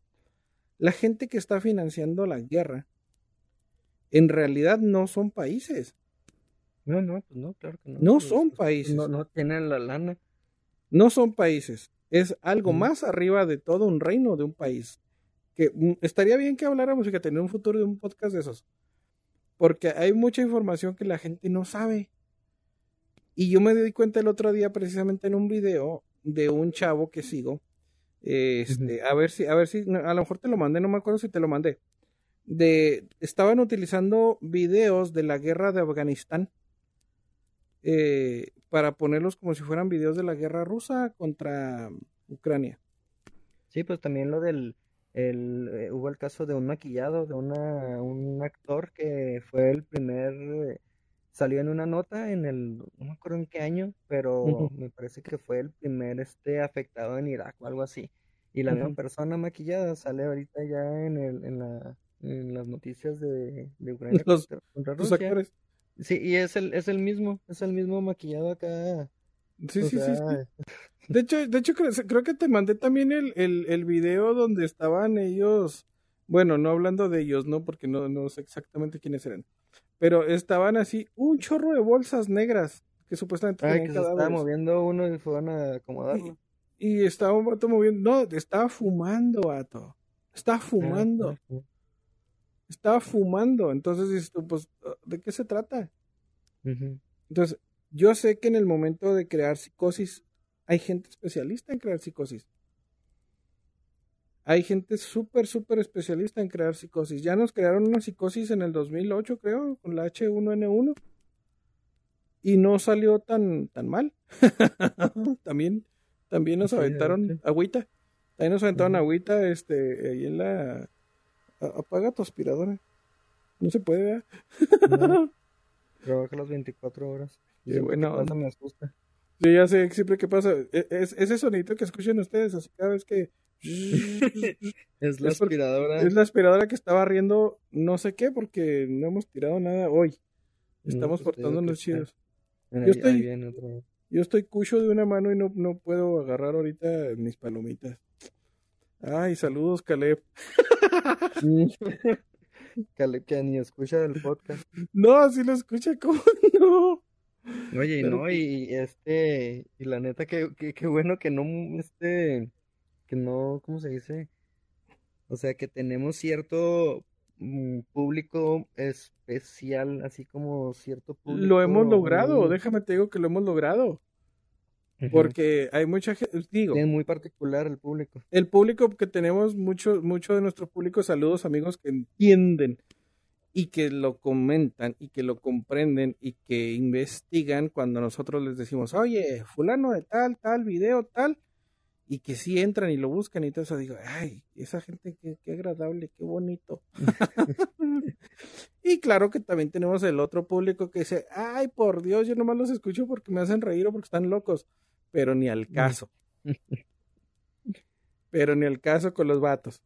La gente que está financiando la guerra, en realidad no son países. No, no, pues no, claro que no. No pues, son pues, países. No, no tienen la lana. No son países. Es algo más arriba de todo un reino de un país. Que mm, estaría bien que habláramos y que tener un futuro de un podcast de esos. Porque hay mucha información que la gente no sabe. Y yo me di cuenta el otro día precisamente en un video de un chavo que sigo. Este, a ver si, a ver si, a lo mejor te lo mandé, no me acuerdo si te lo mandé. De, estaban utilizando videos de la guerra de Afganistán eh, para ponerlos como si fueran videos de la guerra rusa contra Ucrania. Sí, pues también lo del, el, eh, hubo el caso de un maquillado, de una, un actor que fue el primer, eh, salió en una nota en el, no me acuerdo en qué año, pero me parece que fue el primer este afectado en Irak o algo así. Y la misma persona maquillada sale ahorita ya en el, en la, en las noticias de, de Ucrania Los, contra, Rusia. actores. Sí, y es el, es el mismo, es el mismo maquillado acá. Sí, sí, sí, sí. De hecho, de hecho creo, creo que te mandé también el, el, el video donde estaban ellos, bueno, no hablando de ellos, ¿no? Porque no, no sé exactamente quiénes eran. Pero estaban así, un chorro de bolsas negras que supuestamente ay, que se estaba moviendo uno y fueron a acomodarlo. y estaba un vato moviendo, no, estaba fumando, vato. Estaba Ah, fumando. ah, ah. estaba fumando. Entonces dices tú, pues, ¿de qué se trata? Entonces, yo sé que en el momento de crear psicosis, hay gente especialista en crear psicosis. Hay gente súper, súper especialista en crear psicosis. Ya nos crearon una psicosis en el 2008, creo, con la H1N1. Y no salió tan, tan mal. también, también nos aventaron agüita. También nos aventaron agüita, este, ahí en la... Apaga tu aspiradora. No se puede, ¿verdad? No, trabaja las 24 horas. Y Qué buena pasa me asusta. Yo ya sé siempre que pasa. e- Es, ese sonito que escuchan ustedes, así cada vez que. Es la Es aspiradora. es la aspiradora que está barriendo no sé qué, porque no hemos tirado nada hoy. No, Estamos pues digo que portándonos chidos. Yo estoy, viene yo estoy cucho de una mano y no, no puedo agarrar ahorita mis palomitas. Ay, saludos, Caleb. Caleb, que ni escucha el podcast. No, así lo escucha, ¿cómo no? Oye, y Claro no, y y este, y la neta, que, que, que bueno que no, este, que no, ¿cómo se dice? O sea, que tenemos cierto mm, público especial, así como cierto lo hemos público logrado. muy, Déjame te digo que lo hemos logrado. Porque hay mucha gente, digo, Es muy particular el público. el público que tenemos, mucho, mucho de nuestro público, saludos amigos que entienden y que lo comentan y que lo comprenden y que investigan cuando nosotros les decimos, oye, fulano de tal, tal, video, tal, y que sí entran y lo buscan y todo eso, digo, ay, esa gente qué, qué agradable, qué bonito. y claro que también tenemos el otro público que dice, ay, por Dios, yo nomás los escucho porque me hacen reír o porque están locos, pero ni al caso, pero ni al caso con los vatos,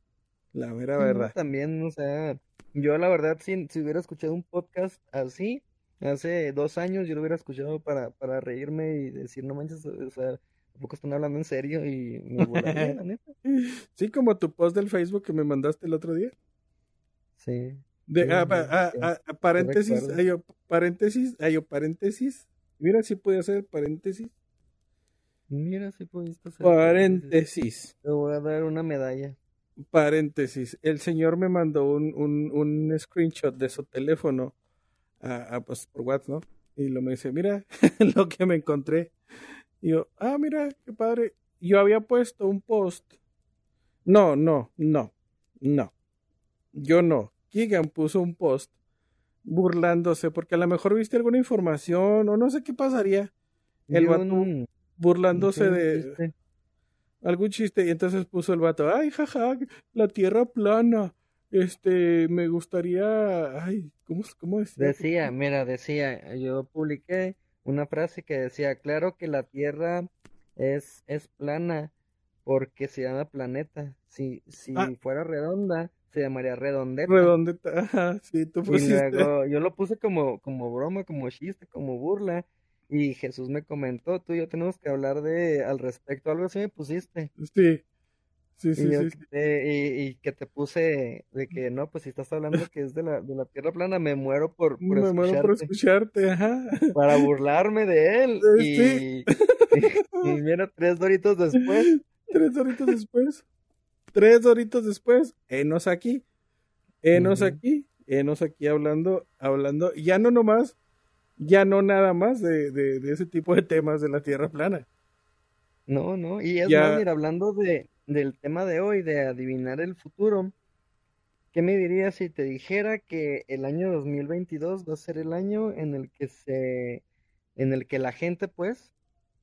la mera verdad. también, o sea, yo la verdad, si, si hubiera escuchado un podcast así, hace dos años, yo lo hubiera escuchado para, para reírme y decir, no manches, o sea, tampoco están hablando en serio y me volaría, la neta. Sí, como tu post del Facebook que me mandaste el otro día. Sí, De, a, a, a, paréntesis, hay, paréntesis, hay, paréntesis. Mira si puede hacer paréntesis. Mira si pudiste hacer paréntesis. Te voy a dar una medalla. Paréntesis. El señor me mandó un, un, un screenshot de su teléfono a, pues, por WhatsApp, ¿no? Y lo me dice, mira lo que me encontré. Y yo, ah, mira, qué padre. Yo había puesto un post. No, no, no, no. Yo no. Keegan puso un post burlándose, porque a lo mejor viste alguna información o no sé qué pasaría. El vato burlándose de algún chiste y entonces puso el vato, ay, jaja, la tierra plana. Este, me gustaría, ay, ¿cómo, cómo decía? Decía, mira, decía, yo publiqué una frase que decía, claro que la tierra es, es plana porque se llama planeta. Si, si ah. fuera redonda, se llamaría redondeta. Redondeta, sí, tú pusiste. Y luego yo lo puse como, como broma, como chiste, como burla. Y Jesús me comentó, tú y yo tenemos que hablar de al respecto, algo así me pusiste. Sí. Sí, sí, y, sí, y, que te puse de que no, pues si estás hablando que es de la, de la tierra plana, me muero por, por me muero por escucharte, ajá. Para burlarme de él. Y, y, mira, tres doritos después. Tres doritos después tres horitos después, enos aquí, enos aquí, enos aquí hablando, hablando, ya no nomás, ya no nada más de, de, ese tipo de temas de la Tierra plana. No, no, y es más, mira, hablando de, del tema de hoy, de adivinar el futuro, ¿qué me dirías si te dijera que el año 2022 va a ser el año en el que se, en el que la gente, pues,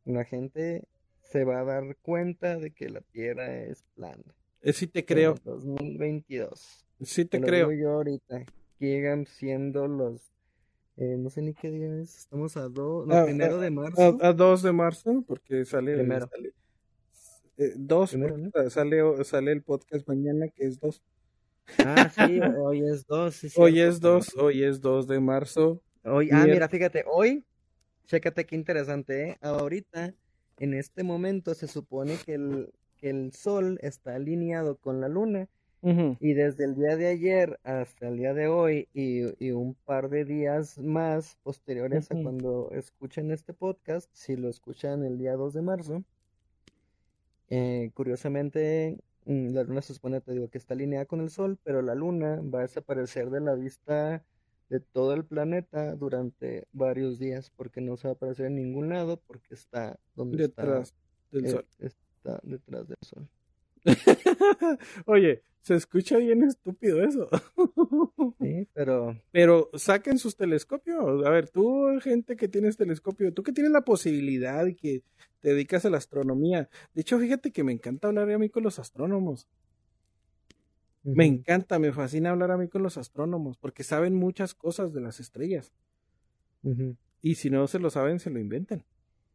la gente se va a dar cuenta de que la Tierra es plana? Eh, sí te creo. 2022. Sí te, creo. yo ahorita. Llegan siendo los. Eh, no sé ni qué día es. Estamos a 2. No, ah, primero de marzo. A 2 de marzo, porque sale. Primero. Sale, eh, dos, sale, sale el podcast mañana, que es 2. Ah, sí, hoy es 2. hoy es 2, hoy es 2 de marzo. Hoy, ah, mira, fíjate, hoy, chécate qué interesante, ¿eh? Ahorita, en este momento, se supone que el, el Sol está alineado con la Luna. Y desde el día de ayer hasta el día de hoy y, un par de días más posteriores a cuando escuchen este podcast, si lo escuchan el día 2 de marzo, eh, curiosamente mm, la luna se supone, te digo, que está alineada con el sol, pero la luna va a desaparecer de la vista de todo el planeta durante varios días, porque no se va a aparecer en ningún lado, porque está donde Detrás del sol está detrás del sol. Oye, se escucha bien estúpido eso. sí, pero. Pero saquen sus telescopios. A ver, tú, gente que tienes telescopio, tú que tienes la posibilidad y que te dedicas a la astronomía. De hecho, fíjate que me encanta hablar a mí con los astrónomos. Me encanta, me fascina hablar a mí con los astrónomos porque saben muchas cosas de las estrellas. Y si no se lo saben, se lo inventan.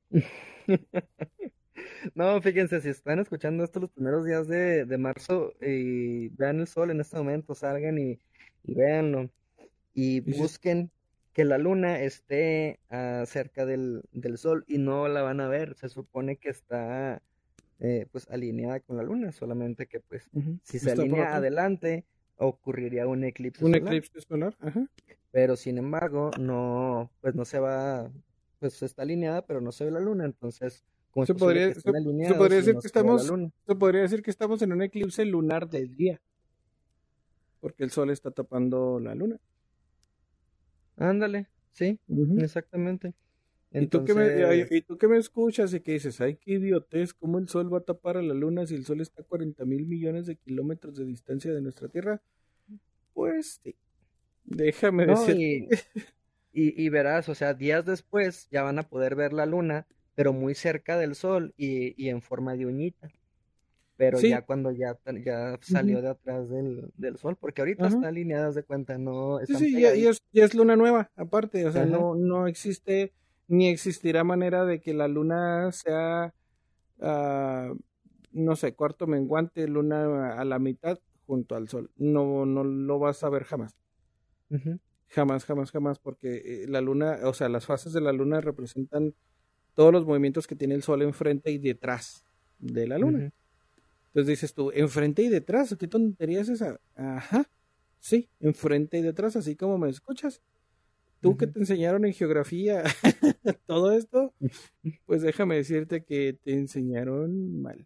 No, fíjense, si están escuchando esto los primeros días de, marzo y vean el sol en este momento, salgan y, y véanlo. Y busquen que la luna esté uh, cerca del, sol y no la van a ver. Se supone que está eh, pues alineada con la luna, solamente que pues si se alinea adelante ocurriría un eclipse un eclipse solar, ajá. Pero sin embargo, no, pues no se va, pues está alineada, pero no se ve la luna, entonces se podría, decir que estamos, se podría decir que estamos en un eclipse lunar del día. Porque el sol está tapando la luna. Ándale, sí, exactamente. ¿Y, tú que me, y tú que me escuchas y que dices, ay, qué idiotez, ¿cómo el sol va a tapar a la luna si el sol está a 40 mil millones de kilómetros de distancia de nuestra Tierra? Pues sí, déjame decir. Y, y, verás, o sea, días después ya van a poder ver la luna pero muy cerca del sol y, y en forma de uñita. Pero ya cuando ya, ya salió de atrás del, del, sol, porque ahorita está alineadas de cuenta, no. Sí, sí, ya, es, ya, es, luna nueva, aparte, o sea, no, no existe ni existirá manera de que la luna sea, uh, no sé, cuarto menguante, luna a la mitad junto al sol. No, no lo vas a ver jamás. Jamás, jamás, jamás, porque eh, la luna, o sea, las fases de la luna representan todos los movimientos que tiene el Sol enfrente y detrás de la Luna. Entonces dices tú, enfrente y detrás, ¿qué tontería es esa? Ajá. Sí, enfrente y detrás, así como me escuchas. Tú que te enseñaron en geografía todo esto, pues déjame decirte que te enseñaron mal.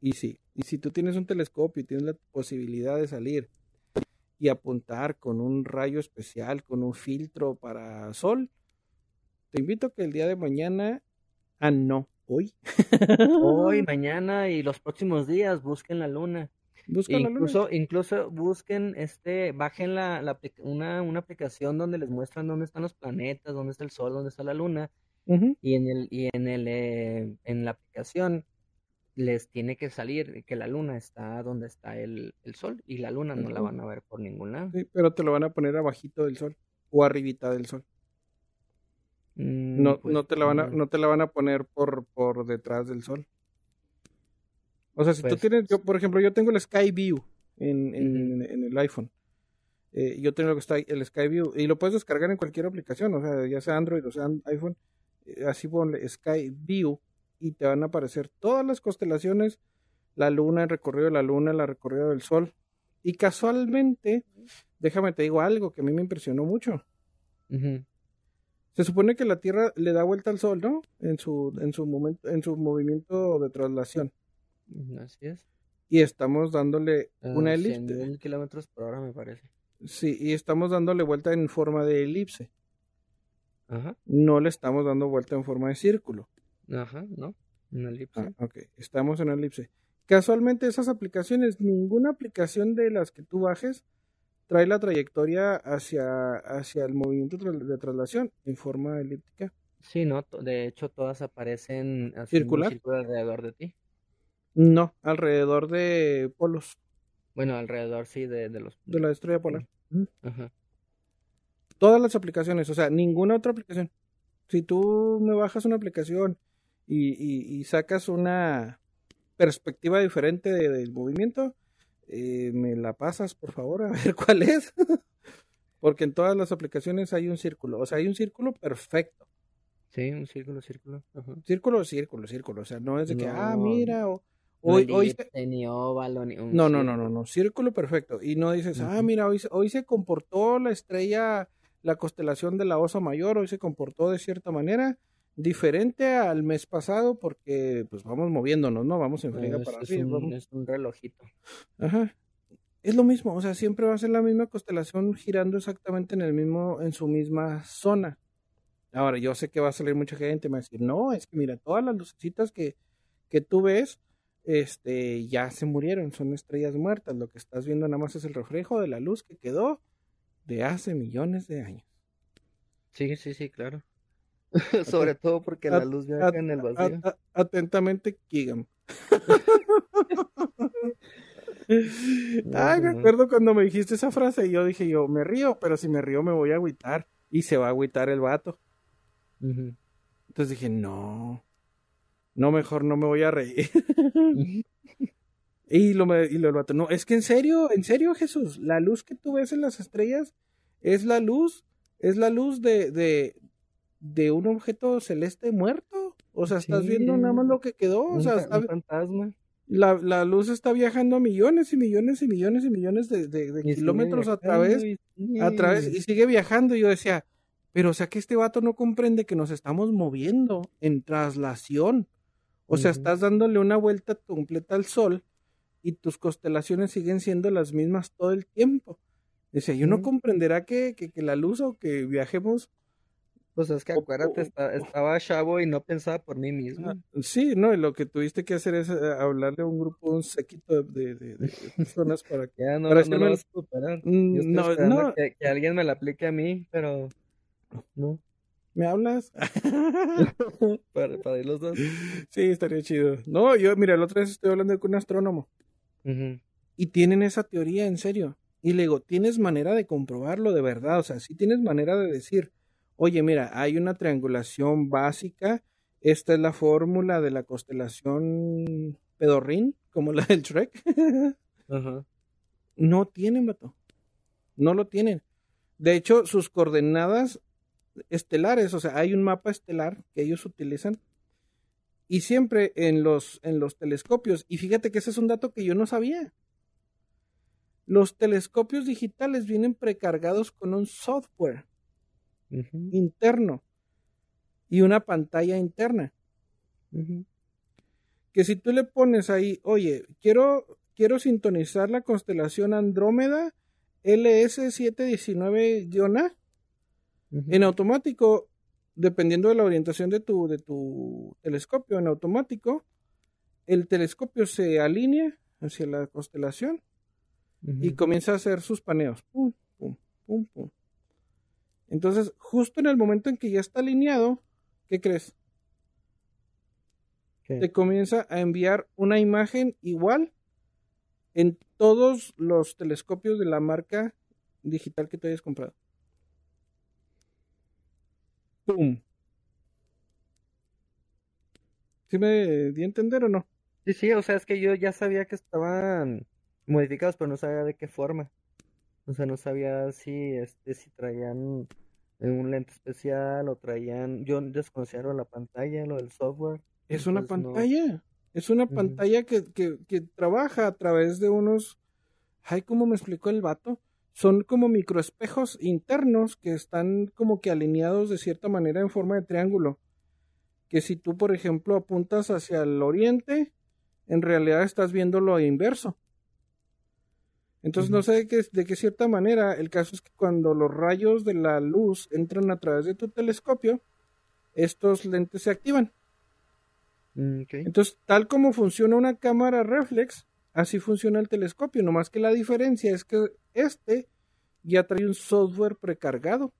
Y sí, y si tú tienes un telescopio y tienes la posibilidad de salir y apuntar con un rayo especial, con un filtro para sol, te invito a que el día de mañana, ah, no, hoy. hoy, mañana y los próximos días busquen la luna. Busquen incluso, la luna. incluso busquen, este, bajen la, la una, una, aplicación donde les muestran dónde están los planetas, dónde está el sol, dónde está la luna. Y en el, y en el, eh, en la aplicación les tiene que salir que la luna está donde está el, el sol y la luna no la van a ver por ningún lado. Sí, pero te lo van a poner abajito del sol o arribita del sol. Mm, no, pues no te la van a, no te la van a poner por, por detrás del sol. O sea, si tú pues tienes, yo, por ejemplo, yo tengo el Sky View en, en, en el iPhone. Eh, yo tengo lo que está el Sky View y lo puedes descargar en cualquier aplicación, o sea, ya sea Android o sea iPhone. Eh, así ponle Sky View y te van a aparecer todas las constelaciones, la luna, el recorrido de la luna, la recorrido del sol. Y casualmente, déjame te digo algo que a mí me impresionó mucho. Se supone que la Tierra le da vuelta al Sol, ¿no? En su, en su momento, en su movimiento de traslación. Así es. Y estamos dándole una elipse. kilómetros por hora, me parece. Sí, y estamos dándole vuelta en forma de elipse. Ajá. No le estamos dando vuelta en forma de círculo. Ajá, ¿no? Una elipse. Ah, ok, estamos en una elipse. Casualmente esas aplicaciones, ninguna aplicación de las que tú bajes trae la trayectoria hacia, hacia el movimiento de traslación en forma elíptica. Sí, no, de hecho todas aparecen circular alrededor de ti. No, alrededor de polos. Bueno, alrededor sí de, de los de la estrella polar. Ajá. Todas las aplicaciones, o sea, ninguna otra aplicación. Si tú me bajas una aplicación y, y, sacas una perspectiva diferente del movimiento, eh, me la pasas por favor a ver cuál es. Porque en todas las aplicaciones hay un círculo, o sea, hay un círculo perfecto. Sí, un círculo, círculo. Círculo, círculo, círculo. O sea, no es de que, ah, mira, o, hoy, ni óvalo, ni no, no, no, no, no, círculo perfecto. Y no dices, ah, mira, hoy, hoy se comportó la estrella, la constelación de la Osa Mayor, hoy se comportó de cierta manera diferente al mes pasado porque pues vamos moviéndonos, ¿no? Vamos en frega para es Un, Es un relojito. Ajá. Es lo mismo, o sea, siempre va a ser la misma constelación girando exactamente en el mismo, en su misma zona. Ahora, yo sé que va a salir mucha gente y me va a decir, no, es que mira, todas las lucecitas que, que tú ves, este, ya se murieron, son estrellas muertas. Lo que estás viendo nada más es el reflejo de la luz que quedó de hace millones de años. Sí, sí, sí, claro. Sobre todo porque la luz viaja en el vacío. atentamente, Kigam. Ay, me acuerdo cuando me dijiste esa frase y yo dije, yo me río, pero si me río me voy a agüitar. Y se va a agüitar el vato. Entonces dije, no, no, mejor no me voy a reír. y lo, me, y lo el vato, no, es que en serio, en serio Jesús, la luz que tú ves en las estrellas es la luz, es la luz de, de, de un objeto celeste muerto. O sea, estás viendo nada más lo que quedó. O sea, está, fantasma. La, la, luz está viajando a millones y millones y millones y millones de, de, kilómetros a través, y a través y sigue viajando. Y yo decía, pero o sea que este vato no comprende que nos estamos moviendo en traslación. O sea, estás dándole una vuelta completa al sol y tus constelaciones siguen siendo las mismas todo el tiempo. Decía, yo no comprenderá que, que, que la luz o que viajemos pues es que acuérdate, estaba chavo y no pensaba por mí mismo. Ah, sí, no, y lo que tuviste que hacer es eh, hablarle a un grupo, un sequito de, de, de personas para que... Ya no, para no, no lo superar. Mm, no, no. Que, que, alguien me la aplique a mí, pero no. ¿Me hablas? para, para ir los dos. Sí, estaría chido. No, yo, mira, la otra vez estoy hablando con un astrónomo. Y tienen esa teoría, en serio. Y le digo, ¿tienes manera de comprobarlo de verdad? O sea, sí tienes manera de decir oye, mira, hay una triangulación básica, esta es la fórmula de la constelación Pedorrín, como la del Shrek. No tienen, vato. No lo tienen. De hecho, sus coordenadas estelares, o sea, hay un mapa estelar que ellos utilizan y siempre en los, en los telescopios, y fíjate que ese es un dato que yo no sabía. los telescopios digitales vienen precargados con un software interno y una pantalla interna. Que si tú le pones ahí, oye, quiero, quiero sintonizar la constelación Andrómeda LS719-A, en automático, dependiendo de la orientación de tu, de tu telescopio, en automático, el telescopio se alinea hacia la constelación y comienza a hacer sus paneos. Pum, pum, pum, pum. Entonces, justo en el momento en que ya está alineado, ¿qué crees? Te comienza a enviar una imagen igual en todos los telescopios de la marca digital que te hayas comprado. ¡Pum! ¿Sí me di a entender o no? Sí, sí, o sea, es que yo ya sabía que estaban modificados, pero no sabía de qué forma. O sea, no sabía si este si traían un lente especial o traían, yo desconocía lo de la pantalla, lo del software. Es una pantalla, es una pantalla que, que, que, trabaja a través de unos, ay, ¿cómo me explicó el vato? Son como microespejos internos que están como que alineados de cierta manera en forma de triángulo. Que si tú, por ejemplo, apuntas hacia el oriente, en realidad estás viendo lo inverso. Entonces no sé de qué, de qué cierta manera, el caso es que cuando los rayos de la luz entran a través de tu telescopio, estos lentes se activan. Mm, Entonces, tal como funciona una cámara reflex, así funciona el telescopio, nomás que la diferencia es que este ya trae un software precargado.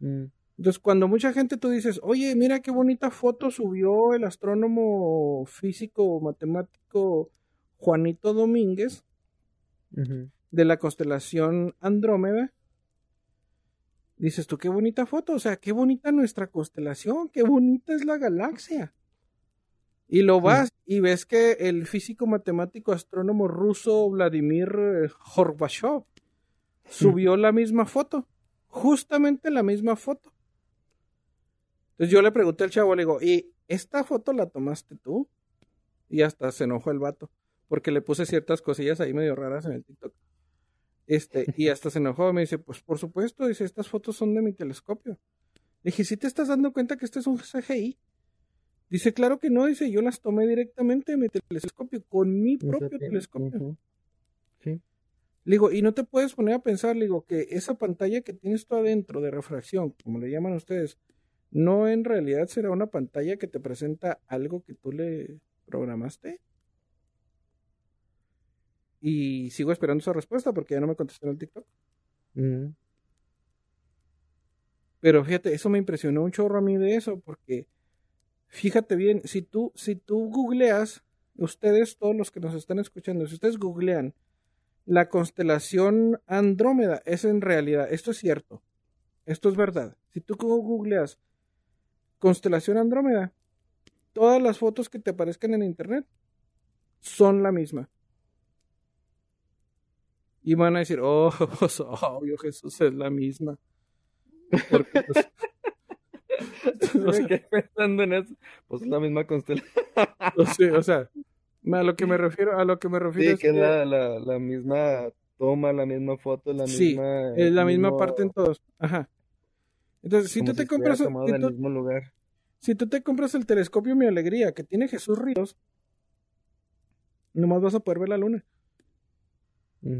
Mm. Entonces, cuando mucha gente tú dices, oye, mira qué bonita foto subió el astrónomo físico matemático Juanito Domínguez, de la constelación Andrómeda. Dices tú, qué bonita foto, o sea, qué bonita nuestra constelación, qué bonita es la galaxia. Y lo vas y ves que el físico matemático astrónomo ruso Vladimir Horbachev subió la misma foto, justamente la misma foto. Entonces yo le pregunté al chavo, le digo, ¿y esta foto la tomaste tú? Y hasta se enojó el vato porque le puse ciertas cosillas ahí medio raras en el TikTok. Este, y hasta se enojó, me dice, pues por supuesto, dice, estas fotos son de mi telescopio. Le dije, ¿sí te estás dando cuenta que este es un CGI? Dice, claro que no, dice, yo las tomé directamente de mi telescopio, con mi propio telescopio. Sí. Le digo, y no te puedes poner a pensar, le digo, que esa pantalla que tienes tú adentro de refracción, como le llaman ustedes, no en realidad será una pantalla que te presenta algo que tú le programaste. Y sigo esperando esa respuesta porque ya no me contestó en el TikTok. Mm. Pero fíjate, eso me impresionó un chorro a mí de eso, porque fíjate bien, si tú, si tú googleas, ustedes, todos los que nos están escuchando, si ustedes googlean la constelación Andrómeda, es en realidad, esto es cierto, esto es verdad. Si tú googleas constelación Andrómeda, todas las fotos que te aparezcan en internet son la misma. Y van a decir, oh, pues, obvio, Jesús es la misma. Porque, pues, pensando en eso, pues es la misma constelación. o sea, a lo que me refiero, a lo que me refiero sí, es que es la, la, la, misma toma, la misma foto, la sí, misma. es la misma parte en todos. Ajá. Entonces, si tú te compras. Si tú, mismo lugar. si tú te compras el telescopio Mi Alegría, que tiene Jesús Ríos, nomás vas a poder ver la luna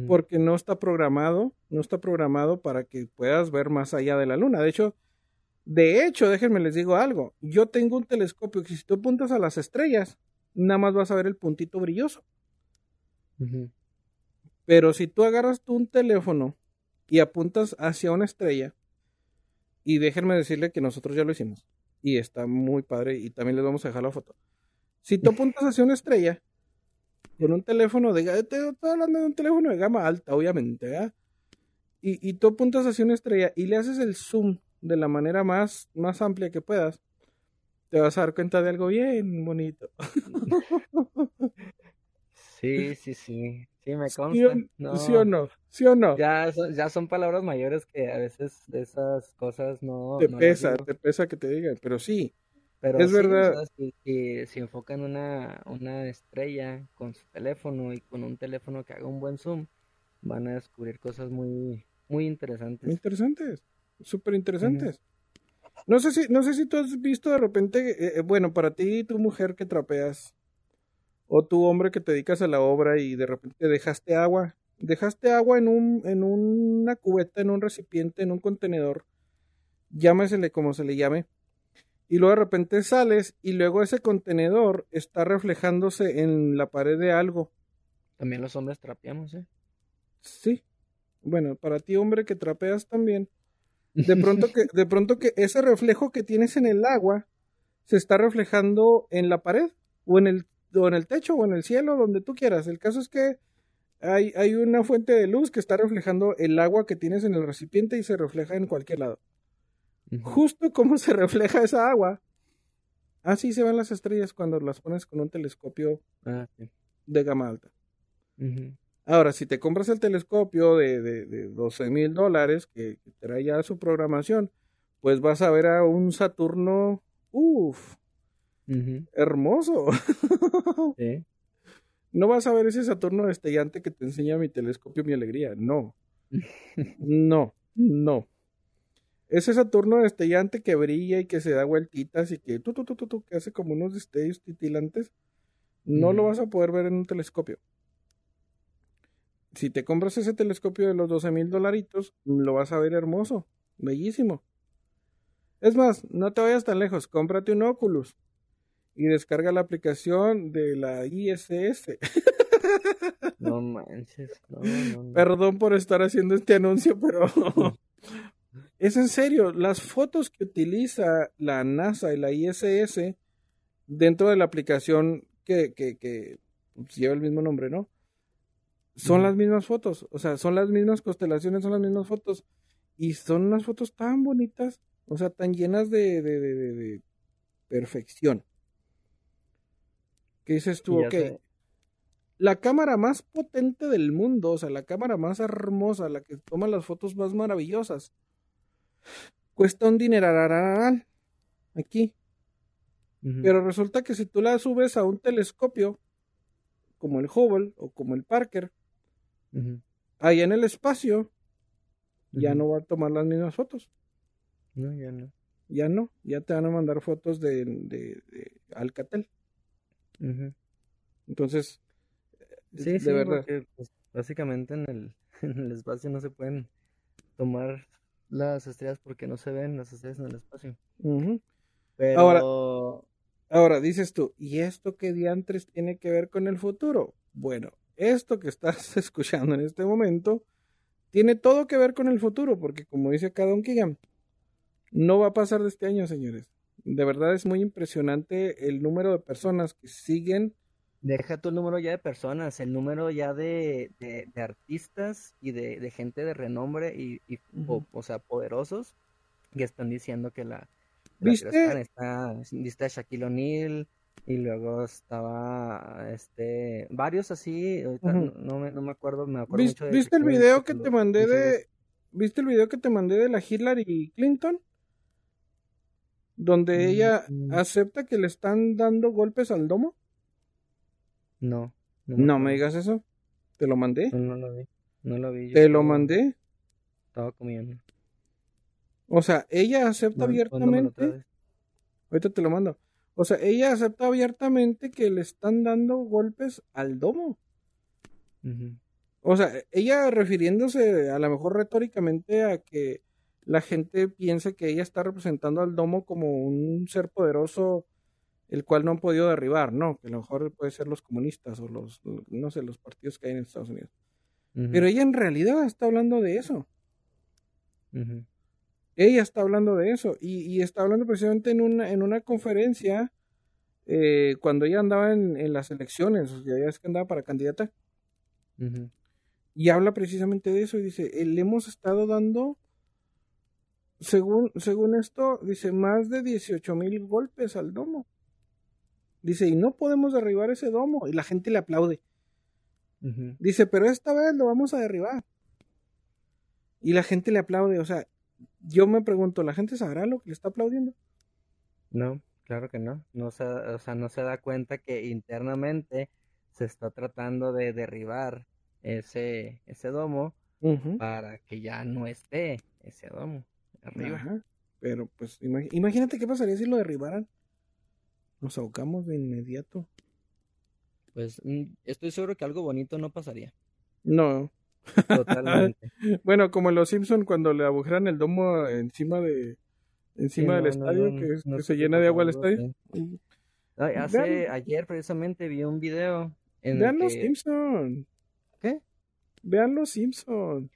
porque no está programado, no está programado para que puedas ver más allá de la luna. De hecho, de hecho, déjenme les digo algo. Yo tengo un telescopio que si tú apuntas a las estrellas, nada más vas a ver el puntito brilloso. Pero si tú agarras tú un teléfono y apuntas hacia una estrella, y déjenme decirle que nosotros ya lo hicimos, y está muy padre, y también les vamos a dejar la foto. Si tú apuntas hacia una estrella, con un teléfono de estoy hablando de un teléfono de gama alta, obviamente, Y, y tú apuntas hacia una estrella y le haces el zoom de la manera más, más amplia que puedas, te vas a dar cuenta de algo bien bonito. Sí, sí, sí. Sí, me consta. ¿Sí o no? ¿Sí o no? Ya, ya son palabras mayores que a veces esas cosas no. Te pesa, te pesa que te digan, pero sí. Pero es verdad. si, si, enfocan una, una estrella con su teléfono y con un teléfono que haga un buen zoom, van a descubrir cosas muy, muy interesantes. Interesantes, súper interesantes. No sé si, no sé si tú has visto de repente, eh, eh, bueno, para ti, tu mujer que trapeas, o tu hombre que te dedicas a la obra y de repente dejaste agua, dejaste agua en un, en una cubeta, en un recipiente, en un contenedor, llámesele como se le llame, y luego de repente sales y luego ese contenedor está reflejándose en la pared de algo. También los hombres trapeamos, ¿eh? Sí. Bueno, para ti hombre que trapeas también, de pronto que, de pronto que ese reflejo que tienes en el agua se está reflejando en la pared o en el, o en el techo o en el cielo, donde tú quieras. El caso es que hay, hay una fuente de luz que está reflejando el agua que tienes en el recipiente y se refleja en cualquier lado. Justo como se refleja esa agua, así se ven las estrellas cuando las pones con un telescopio ah, de gama alta. Ahora, si te compras el telescopio de, de, 12 mil dólares que, trae ya su programación, pues vas a ver a un Saturno, uff, hermoso. No vas a ver ese Saturno destellante que te enseña mi telescopio, mi alegría. No. no, no. Ese Saturno destellante que brilla y que se da vueltitas y que tu, tu, tu, tu, que hace como unos destellos titilantes, no lo vas a poder ver en un telescopio si te compras ese telescopio de los 12 mil dolaritos, lo vas a ver hermoso, bellísimo. Es más, no te vayas tan lejos, cómprate un Oculus y descarga la aplicación de la ISS. No manches, no, Perdón por estar haciendo este anuncio, pero es en serio, las fotos que utiliza la NASA y la ISS dentro de la aplicación que, que, que lleva el mismo nombre, ¿no? son las mismas fotos, o sea, son las mismas constelaciones, son las mismas fotos, y son unas fotos tan bonitas, o sea, tan llenas de, de, de, perfección. ¿Qué dices tú? Ok. La cámara más potente del mundo, o sea, la cámara más hermosa, la que toma las fotos más maravillosas, cuesta un dineral aquí. Pero resulta que si tú la subes a un telescopio, como el Hubble o como el Parker, Ahí en el espacio ya no va a tomar las mismas fotos. No, ya no. Ya no, ya te van a mandar fotos de, de, Alcatel. Entonces, sí, de verdad. Pues, básicamente en el, en el espacio no se pueden tomar las estrellas porque no se ven las estrellas en el espacio. Pero... Ahora, ahora dices tú, ¿y esto qué diantres tiene que ver con el futuro? Bueno, esto que estás escuchando en este momento tiene todo que ver con el futuro, porque como dice acá Don Keegan, no va a pasar de este año, señores. De verdad es muy impresionante el número de personas que siguen. Deja tu número ya de personas, el número ya de, de, artistas y de, de, gente de renombre y, o, sea, poderosos que están diciendo que la, ¿Viste? está, está Shaquille O'Neal, y luego estaba este varios así no, me, no me acuerdo me acuerdo ¿Viste, ¿viste el video que te mandé de viste el video que te mandé de la Hillary Clinton donde mm, ella mm. acepta que le están dando golpes al domo no no, me, digas eso. Te lo mandé no, lo vi. No lo vi te lo mandé estaba comiendo. O sea ella acepta abiertamente. ahorita te lo mando. O sea, ella acepta abiertamente que le están dando golpes al domo. O sea, ella refiriéndose a lo mejor retóricamente a que la gente piensa que ella está representando al domo como un ser poderoso el cual no han podido derribar, no, que a lo mejor puede ser los comunistas o los, no sé, los partidos que hay en Estados Unidos. Pero ella en realidad está hablando de eso. Ella está hablando de eso y, está hablando precisamente en una, en una conferencia eh, cuando ella andaba en, las elecciones, o sea, ya es que andaba para candidata. Y habla precisamente de eso y dice, eh, le hemos estado dando, según, según esto, dice, más de 18 mil golpes al domo. Dice, y no podemos derribar ese domo. Y la gente le aplaude. Dice, pero esta vez lo vamos a derribar. Y la gente le aplaude. O sea, yo me pregunto, ¿la gente sabrá lo que le está aplaudiendo? No, claro que no. no se, o sea, no se da cuenta que internamente se está tratando de derribar ese, ese domo para que ya no esté ese domo arriba. Pero pues imagínate qué pasaría si lo derribaran. Nos ahogamos de inmediato. Pues mm, estoy seguro que algo bonito no pasaría. No. Totalmente. bueno, como en los Simpson cuando le agujeran el domo encima de encima del estadio, que, se llena de agua el estadio. hace, ayer precisamente vi un video. En Vean los Simpson. ¿Qué? Vean los Simpson.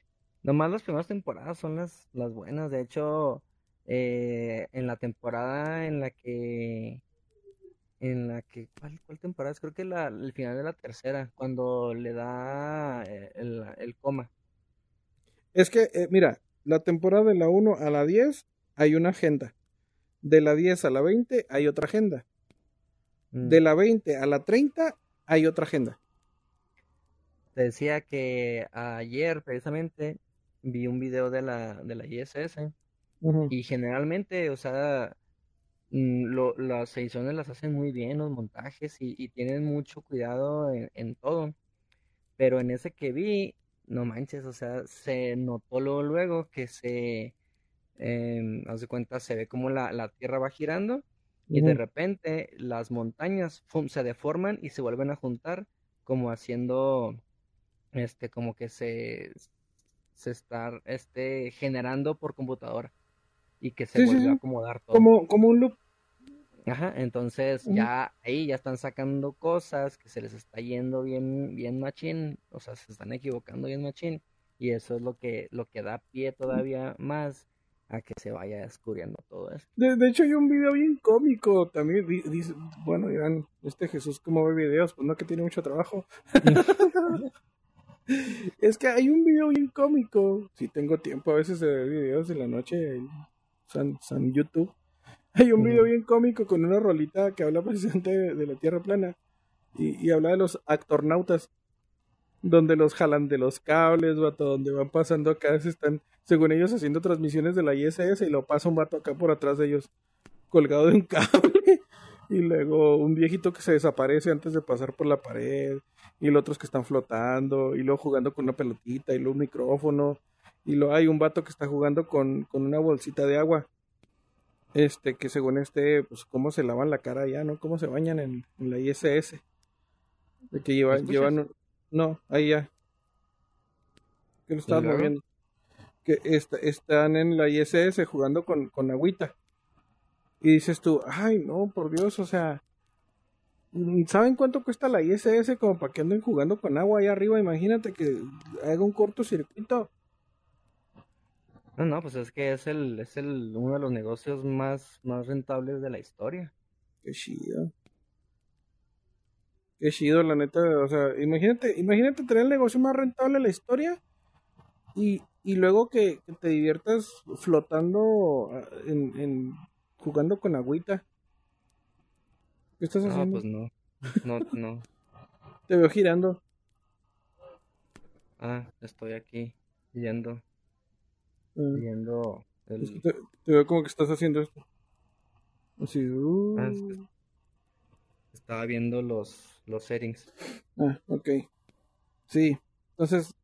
Nomás las primeras temporadas son las, las buenas. De hecho, eh, en la temporada en la que en la que ¿cuál, cuál temporada es? creo que la, el final de la tercera cuando le da eh, el, el coma. Es que eh, mira la temporada de la 1 a la 10 hay una agenda. De la 10 a la 20 hay otra agenda. Mm. de la 20 a la 30 hay otra agenda. Te decía que ayer precisamente vi un video de la de la ISS y generalmente, o sea, mm, las ediciones las hacen muy bien, los montajes, y, tienen mucho cuidado en, todo. Pero en ese que vi, no manches, o sea, se notó luego, luego que se, eh, haz de cuenta, se ve como la, Tierra va girando y de repente las montañas se deforman y se vuelven a juntar como haciendo, este, como que se, se está, este, generando por computadora y que se vuelve a acomodar todo. Como, como un loop. Ajá, entonces ya ahí ya están sacando cosas que se les está yendo bien, bien machín, o sea, se están equivocando bien machín, y eso es lo que, lo que da pie todavía más a que se vaya descubriendo todo eso. De, hecho hay un video bien cómico también, dice, bueno, dirán, este Jesús cómo ve videos, pues no que tiene mucho trabajo. es que hay un video bien cómico, si tengo tiempo a veces de ver videos de la noche, San, San YouTube. Hay un video bien cómico con una rolita que habla precisamente de, la Tierra plana y, habla de los actornautas, donde los jalan de los cables, vato, donde van pasando acá, están, según ellos, haciendo transmisiones de la ISS y lo pasa un vato acá por atrás de ellos, colgado de un cable, y luego un viejito que se desaparece antes de pasar por la pared, y los otros que están flotando, y luego jugando con una pelotita, y luego un micrófono, y lo hay un vato que está jugando con, una bolsita de agua. Este, que según este, pues cómo se lavan la cara ya, ¿no? Cómo se bañan en, la ISS. De que llevan, llevan no, ahí ya. Que lo estaban moviendo. Que están en la ISS jugando con, con agüita. Y dices tú, ay no, por Dios, o sea, ¿saben cuánto cuesta la ISS como para que anden jugando con agua ahí arriba? Imagínate que haga un cortocircuito no, no, pues es que es el, es el, uno de los negocios más, más rentables de la historia. Qué chido. Qué chido, la neta. O sea, imagínate, imagínate tener el negocio más rentable de la historia y, y luego que, te diviertas flotando ah, en, en, jugando con agüita. ¿Qué estás haciendo? No, pues no. No, no. te veo girando. Ah, estoy aquí yendo. Mm. viendo el... te, veo como que estás haciendo esto. Así, uh. ah, estaba viendo los, los settings. Ah, ok. Sí. Entonces,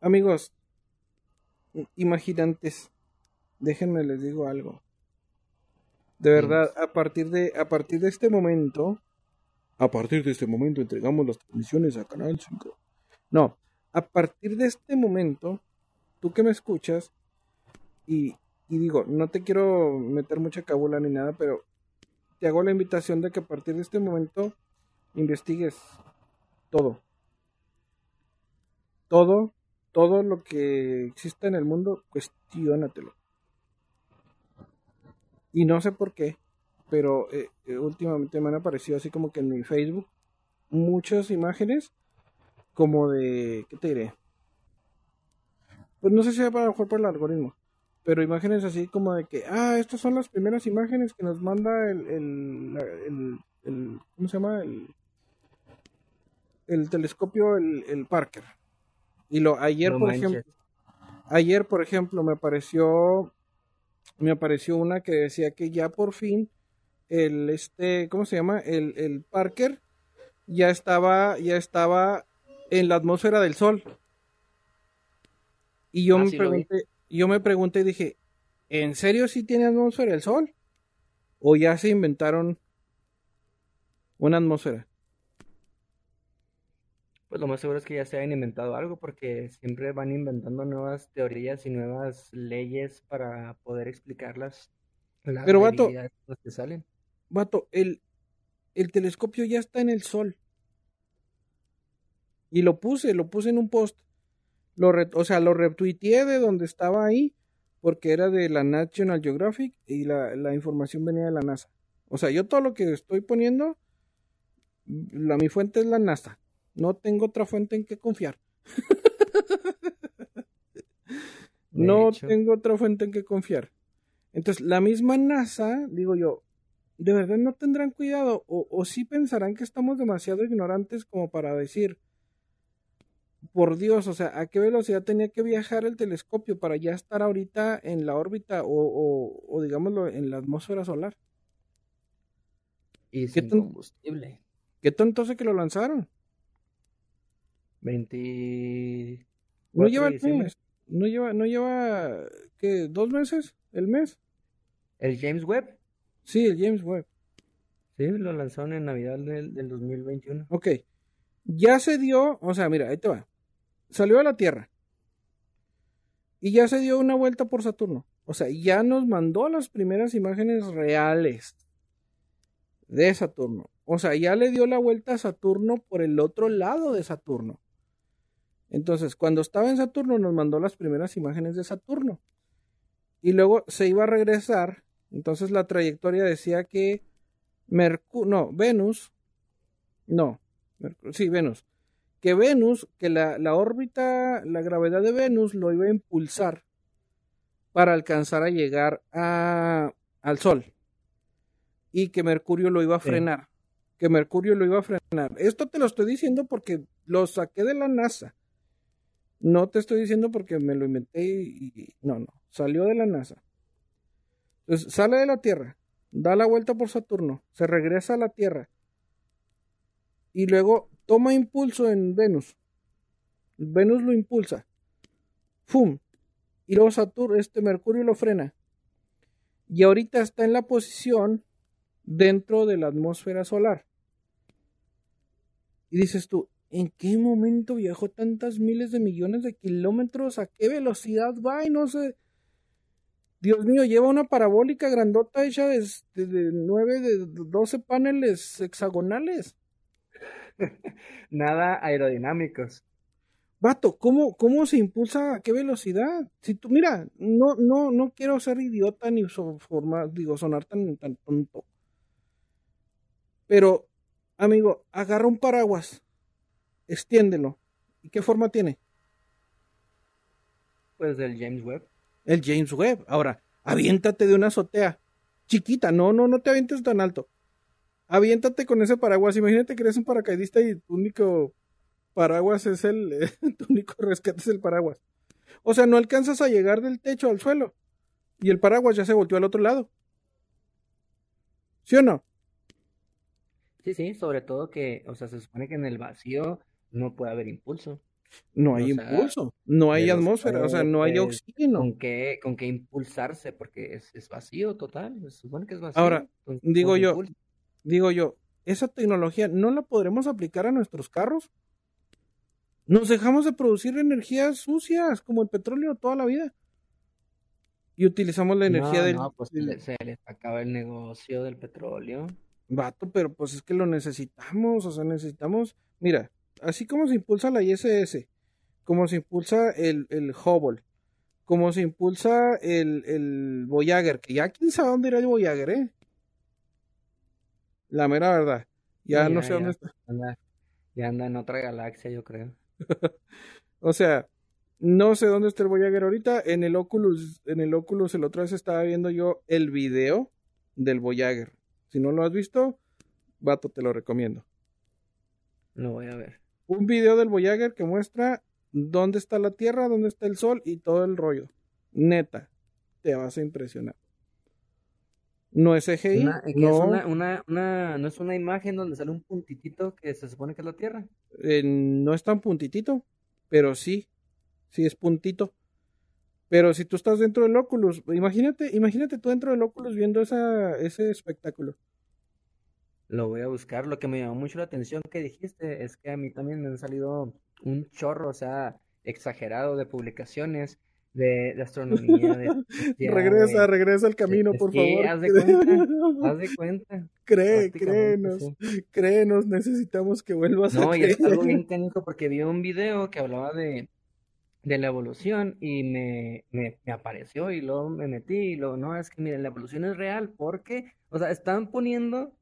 amigos, imaginantes, déjenme les digo algo. De verdad, a partir de, a partir de este momento, a partir de este momento entregamos las transmisiones a Canal 5. No, a partir de este momento, tú que me escuchas, y, digo, no te quiero meter mucha cabula ni nada, pero te hago la invitación de que a partir de este momento investigues todo. Todo, todo lo que exista en el mundo, cuestionatelo. Y no sé por qué, pero eh, eh, últimamente me han aparecido así como que en mi Facebook muchas imágenes como de, ¿qué te diré? Pues no sé si sea para mejor por el algoritmo, pero imágenes así como de que, ah, estas son las primeras imágenes que nos manda el, el, el, ¿cómo se llama? El, el telescopio, el, el Parker. Y lo, ayer, por ejemplo, ayer, por ejemplo, me apareció, me apareció una que decía que ya por fin el, este, ¿cómo se llama? El, el Parker ya estaba, ya estaba en la atmósfera del Sol. Y yo Ah, me sí lo pregunté, yo me pregunté y dije, ¿en serio sí tiene atmósfera el Sol? ¿O ya se inventaron una atmósfera? Pues lo más seguro es que ya se hayan inventado algo porque siempre van inventando nuevas teorías y nuevas leyes para poder explicarlas. Las Pero, vato- que salen. Vato, el, el telescopio ya está en el Sol. Y lo puse, lo puse en un post. Lo re- o sea, lo retuiteé de donde estaba ahí, porque era de la National Geographic y la, la información venía de la NASA. O sea, yo todo lo que estoy poniendo, la, mi fuente es la NASA. No tengo otra fuente en que confiar. No hecho. tengo otra fuente en que confiar. Entonces, la misma NASA, digo yo, ¿de verdad no tendrán cuidado? O, o sí pensarán que estamos demasiado ignorantes como para decir, por Dios, o sea, ¿a qué velocidad tenía que viajar el telescopio para ya estar ahorita en la órbita o, o, o digámoslo, en la atmósfera solar? Y ¿Qué sin combustible. ¿Qué tanto hace que lo lanzaron? 20... No 4 lleva el mes. No lleva, no lleva, ¿qué? ¿Dos meses? ¿El mes? El James Webb, Sí, el James Webb. sí, lo lanzaron en Navidad del, del 2021. Ok. Ya se dio, o sea, mira, ahí te va. Salió a la Tierra. Y ya se dio una vuelta por Saturno. O sea, ya nos mandó las primeras imágenes reales de Saturno. O sea, ya le dio la vuelta a Saturno por el otro lado de Saturno. Entonces, cuando estaba en Saturno, nos mandó las primeras imágenes de Saturno. Y luego se iba a regresar. Entonces la trayectoria decía que Mercurio, no, Venus, no, sí, Venus. Que Venus, que la, la órbita, la gravedad de Venus lo iba a impulsar para alcanzar a llegar a, al Sol. Y que Mercurio lo iba a Sí. frenar. Que Mercurio lo iba a frenar. Esto te lo estoy diciendo porque lo saqué de la NASA. No te estoy diciendo porque me lo inventé y, y- no, no, salió de la NASA. Entonces, sale de la Tierra, da la vuelta por Saturno, se regresa a la Tierra y luego toma impulso en Venus. Venus lo impulsa. ¡Fum! Y luego Saturno, este Mercurio lo frena. Y ahorita está en la posición dentro de la atmósfera solar. Y dices tú, ¿en qué momento viajó tantas miles de millones de kilómetros? ¿A qué velocidad va? Y no sé. Dios mío, lleva una parabólica grandota hecha de, de, de 9, de 12 paneles hexagonales. Nada aerodinámicos. Vato, ¿cómo, ¿cómo se impulsa a qué velocidad? Si tú, mira, no, no, no quiero ser idiota ni so- forma- digo, sonar tan, tan tonto. Pero, amigo, agarra un paraguas, extiéndelo. ¿Y qué forma tiene? Pues del James Webb. El James Webb. Ahora, aviéntate de una azotea. Chiquita, no, no, no te avientes tan alto. Aviéntate con ese paraguas. Imagínate que eres un paracaidista y tu único paraguas es el. tu único rescate es el paraguas. O sea, no alcanzas a llegar del techo al suelo. Y el paraguas ya se volteó al otro lado. ¿Sí o no? Sí, sí, sobre todo que, o sea, se supone que en el vacío no puede haber impulso. No hay O sea, impulso, no hay atmósfera, o sea, no hay pues, oxígeno. ¿Con qué, con qué impulsarse? Porque es, es vacío total, se supone que es vacío. Ahora, digo ¿cómo se yo? Digo yo, ¿esa tecnología no la podremos aplicar a nuestros carros? Nos dejamos de producir energías sucias como el petróleo toda la vida. Y utilizamos la energía No, del, no, pues del se les acaba el negocio del petróleo. vato, pero pues es que lo necesitamos, o sea, necesitamos, mira, así como se impulsa la ISS, como se impulsa el, el Hubble, como se impulsa el, el Voyager, que ya quién sabe dónde irá el Voyager, ¿eh? La mera verdad. Ya Sí, no ya, sé dónde está. Anda, ya anda en otra galaxia, yo creo. O sea, no sé dónde está el Voyager ahorita. En el Oculus, en el Oculus, el otro vez estaba viendo yo el video del Voyager. Si no lo has visto, vato, te lo recomiendo. Lo voy a ver. Un video del Voyager que muestra dónde está la Tierra, dónde está el Sol y todo el rollo. Neta, te vas a impresionar. No es CGI. Una, que no, es una, una, una, no es una imagen donde sale un puntitito que se supone que es la Tierra. eh, no es tan puntitito, pero sí, sí es puntito. Pero si tú estás dentro del Oculus, imagínate, imagínate tú dentro del Oculus viendo esa, ese espectáculo. Lo voy a buscar. Lo que me llamó mucho la atención que dijiste es que a mí también me han salido un chorro, o sea, exagerado de publicaciones de, de astronomía, de Regresa, regresa al camino, por que, favor. haz de cuenta, haz de cuenta, Cree, créenos, sí. créenos, necesitamos que vuelvas a No, y es algo bien canijo porque vi un video que hablaba de, de la evolución y me, me, me apareció y luego me metí y luego, no, es que miren, la evolución es real porque, o sea, están poniendo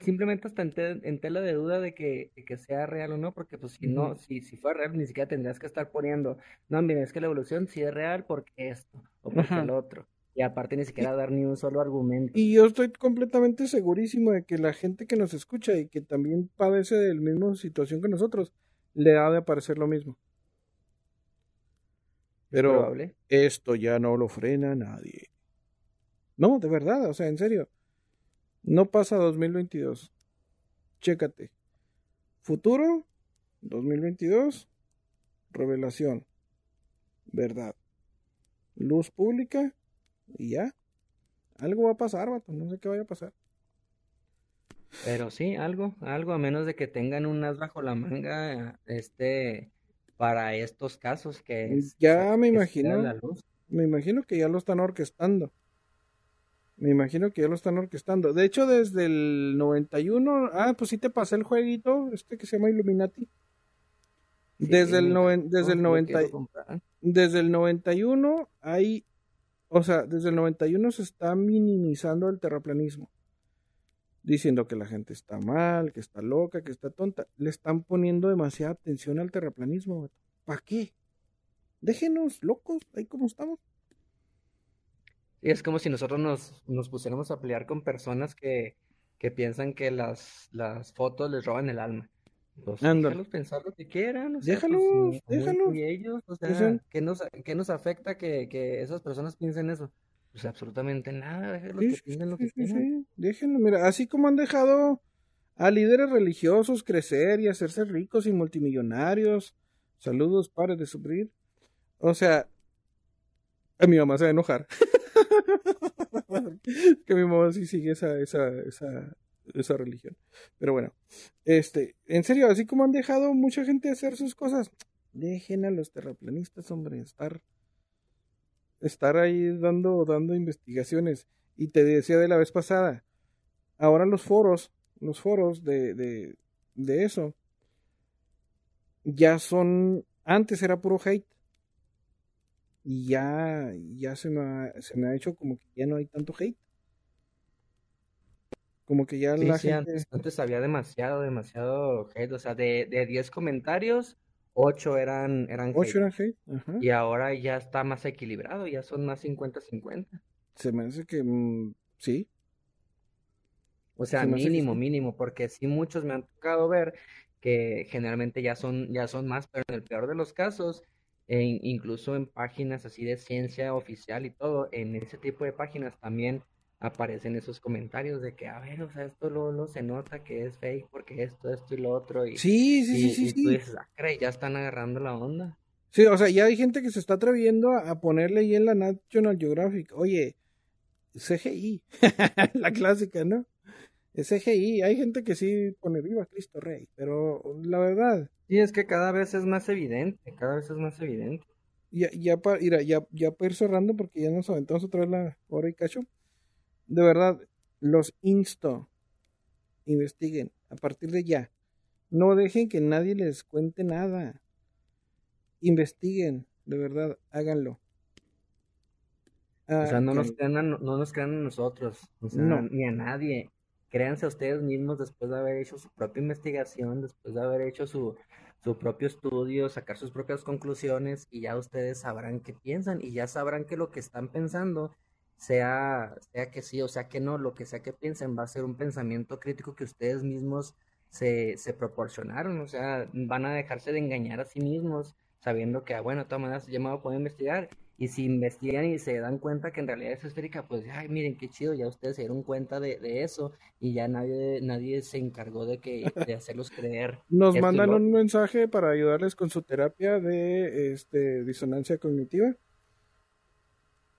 simplemente hasta en, te- en tela de duda de que, de que sea real o no, porque pues si no, si, si fuera real ni siquiera tendrías que estar poniendo, no, miren, es que la evolución sí es real porque esto o porque Ajá. el otro. Y aparte ni siquiera dar ni un solo argumento. y yo estoy completamente segurísimo de que la gente que nos escucha y que también padece de la misma situación que nosotros, le ha de parecer lo mismo. Pero esto ya no lo frena nadie. No, de verdad, o sea, en serio. No pasa 2022. Chécate. Futuro, 2022. Revelación. Verdad. Luz pública. Y ya. Algo va a pasar, vato. No sé qué vaya a pasar. Pero sí, algo, algo, a menos de que tengan un as bajo la manga, este, para estos casos que es, Ya me que imagino. la luz. Me imagino que ya lo están orquestando. Me imagino que ya lo están orquestando. De hecho, desde el 91. Ah, pues sí te pasé el jueguito. Este que se llama Illuminati. Sí, Desde el, noven- desde el lo 90, quiero comprar. desde el 91 hay, o sea, desde el 91 se está minimizando el terraplanismo, diciendo que la gente está mal, que está loca, que está tonta. Le están poniendo demasiada atención al terraplanismo. ¿Para qué? Déjenos locos, ahí como estamos. Y es como si nosotros nos, nos pusiéramos a pelear con personas que, que piensan que las, las fotos les roban el alma. Pues déjalos pensar lo que quieran, o sea, pues Déjalos, déjalos. ni ellos, o sea, ¿qué nos, qué nos afecta que, que esas personas piensen eso? Pues absolutamente nada, déjalos sí, que piensen lo que sí, quieran. sí, déjenlo. Mira, así como han dejado a líderes religiosos crecer y hacerse ricos y multimillonarios. Saludos, pares de sufrir. O sea, a mi mamá se va a enojar. que mi mamá sí sigue esa, esa, esa, esa religión. Pero bueno, este, en serio, así como han dejado mucha gente hacer sus cosas, dejen a los terraplanistas, hombre, estar, estar ahí dando, dando investigaciones. Y te decía de la vez pasada, ahora los foros, los foros de, de, de eso, ya son, antes era puro hate. Y ya, ya se me ha, se me ha hecho como que ya no hay tanto hate. Como que ya Sí, la sí, gente... antes, antes había demasiado, demasiado hate, o sea, de, de 10 comentarios, 8 eran, eran Ocho hate. eran hate. Ajá. Y ahora ya está más equilibrado, ya son más 50-50. Se me hace que mm, sí. O sea, Se que mínimo, mínimo, porque sí muchos me han tocado ver que generalmente ya son, ya son más, pero en el peor de los casos, e incluso en páginas así de ciencia oficial y todo, en ese tipo de páginas también aparecen esos comentarios de que, a ver, o sea, esto lo, se nota que es fake porque esto, esto y lo otro, y, Sí, sí, y, sí, y tú sí. dices, ah, ya están agarrando la onda. Sí, o sea, ya hay gente que se está atreviendo a, a ponerle ahí en la National Geographic, oye, CGI, la clásica, ¿no? Es CGI, hay gente que sí pone viva Cristo Rey, pero la verdad, Y es que cada vez es más evidente, cada vez es más evidente. ya, ya para ya, ya, ya pa ir cerrando porque ya nos aventamos otra vez la hora y cacho. De verdad, los insto, investiguen a partir de ya. No dejen que nadie les cuente nada. Investiguen, de verdad, háganlo. O sea, no nos crean a, no no nos crean a nosotros, o sea, No. ni a nadie. Créanse ustedes mismos después de haber hecho su propia investigación, después de haber hecho su, su propio estudio, sacar sus propias conclusiones y ya ustedes sabrán qué piensan y ya sabrán que lo que están pensando, sea, sea que sí o sea que no, lo que sea que piensen va a ser un pensamiento crítico que ustedes mismos se, se proporcionaron, o sea, van a dejarse de engañar a sí mismos sabiendo que, ah, bueno, de todas maneras ya me voy a investigar y si investigan y se dan cuenta que en realidad es esférica, pues, ay, miren qué chido, ya ustedes se dieron cuenta de, de eso y ya nadie, nadie se encargó de, que, de hacerlos creer. Nos mandan un mensaje para ayudarles con su terapia de este, disonancia cognitiva.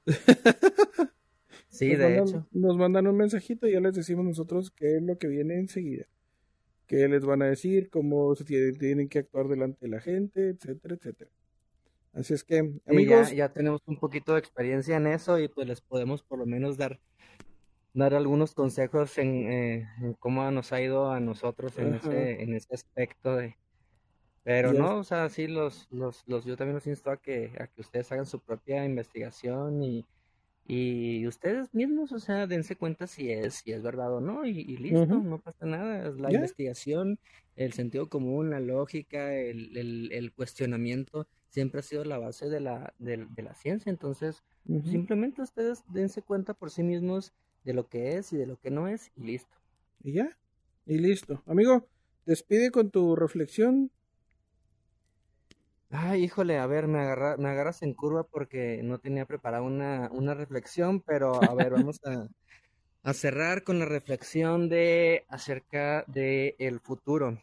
Sí, de hecho. Nos mandan un mensajito y ya les decimos nosotros qué es lo que viene enseguida. Qué les van a decir, cómo se tienen que actuar delante de la gente, etcétera, etcétera. Así es que, amigos. ya, tenemos un poquito de experiencia en eso y pues les podemos por lo menos dar, dar algunos consejos en, eh, cómo nos ha ido a nosotros en, ese, en ese aspecto de. Pero no, o sea, sí, los, los, los, yo también los insto a que, a que ustedes hagan su propia investigación y, y ustedes mismos, o sea, dense cuenta si es, si es verdad o no, y, listo, no pasa nada. La investigación, el sentido común, la lógica, el, el, el cuestionamiento siempre ha sido la base de la, de, la ciencia. Entonces, simplemente ustedes dense cuenta por sí mismos de lo que es y de lo que no es y listo. Y ya, y listo. Amigo, despide con tu reflexión. Ay, híjole, a ver, me, agarra, me agarras en curva porque no tenía preparada una, una reflexión, pero a ver, vamos a, a cerrar con la reflexión de acerca de el futuro.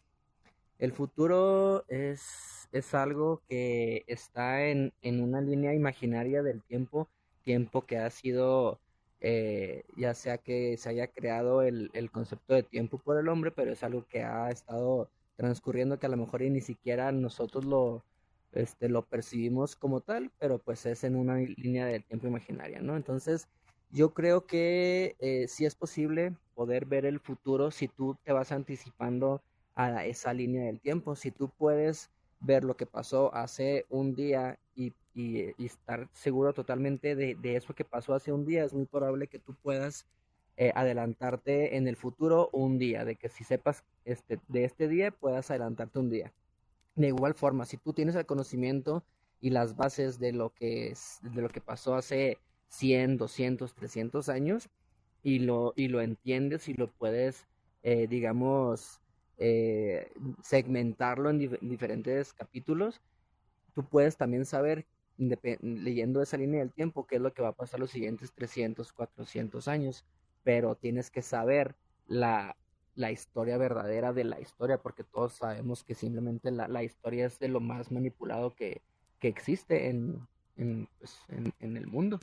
El futuro es es algo que está en, en, una línea imaginaria del tiempo, tiempo que ha sido, eh, ya sea que se haya creado el, el, concepto de tiempo por el hombre, pero es algo que ha estado transcurriendo que a lo mejor ni siquiera nosotros lo, este, lo percibimos como tal, pero pues es en una línea de tiempo imaginaria, ¿no? Entonces, yo creo que eh, sí es posible poder ver el futuro si tú te vas anticipando a esa línea del tiempo, si tú puedes ver lo que pasó hace un día y, estar seguro totalmente de, eso que pasó hace un día, es muy probable que tú puedas eh, adelantarte en el futuro un día, de que si sepas este, de este día puedas adelantarte un día. De igual forma, si tú tienes el conocimiento y las bases de lo que, es, de lo que pasó hace 100, 200, 300 años y lo, y lo entiendes y lo puedes, eh, digamos, eh, segmentarlo en, diferentes capítulos, tú puedes también saber, leyendo esa línea del tiempo, qué es lo que va a pasar los siguientes 300, 400 años, pero tienes que saber la, la historia verdadera de la historia, porque todos sabemos que simplemente la, la historia es de lo más manipulado que, que existe en, en, pues, en, el mundo.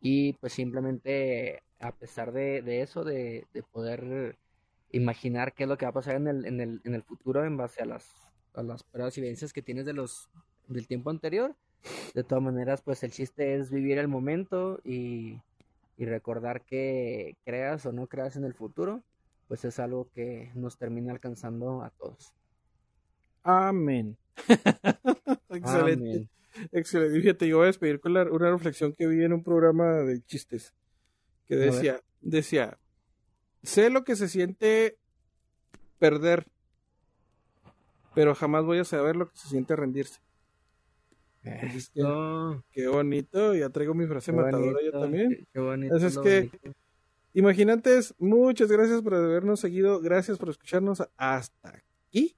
Y pues simplemente, a pesar de, de eso, de, de poder imaginar qué es lo que va a pasar en el, en el, en el futuro en base a las, a las pruebas y evidencias que tienes de los, del tiempo anterior. De todas maneras, pues el chiste es vivir el momento y, y recordar que creas o no creas en el futuro, pues es algo que nos termina alcanzando a todos. Amén. Excelente. Excelente. Fíjate, yo voy a despedir con una reflexión que vi en un programa de chistes que decía, decía, Sé lo que se siente perder, pero jamás voy a saber lo que se siente rendirse. qué bonito, ya traigo mi frase matadora yo también. Qué, bonito. es que, imaginantes, muchas gracias por habernos seguido, gracias por escucharnos hasta aquí.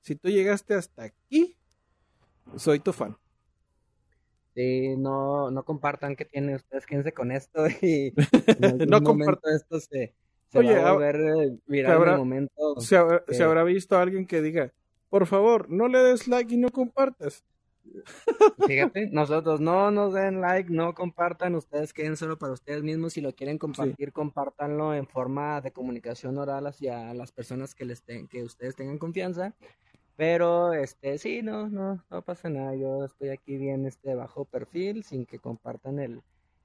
Si tú llegaste hasta aquí, soy tu fan. Sí, no, no compartan que tienen ustedes, quédense con esto y no compartan esto se, Oye, va a volver eh, viral habrá, momento. Se habrá, visto a alguien que diga, por favor, no le des like y no compartas. Fíjate, nosotros no nos den like, no compartan, ustedes queden solo para ustedes mismos. Si lo quieren compartir, compártanlo en forma de comunicación oral hacia las personas que les que ustedes tengan confianza. Pero este sí, no, no, no pasa nada. Yo estoy aquí bien este bajo perfil, sin que compartan el,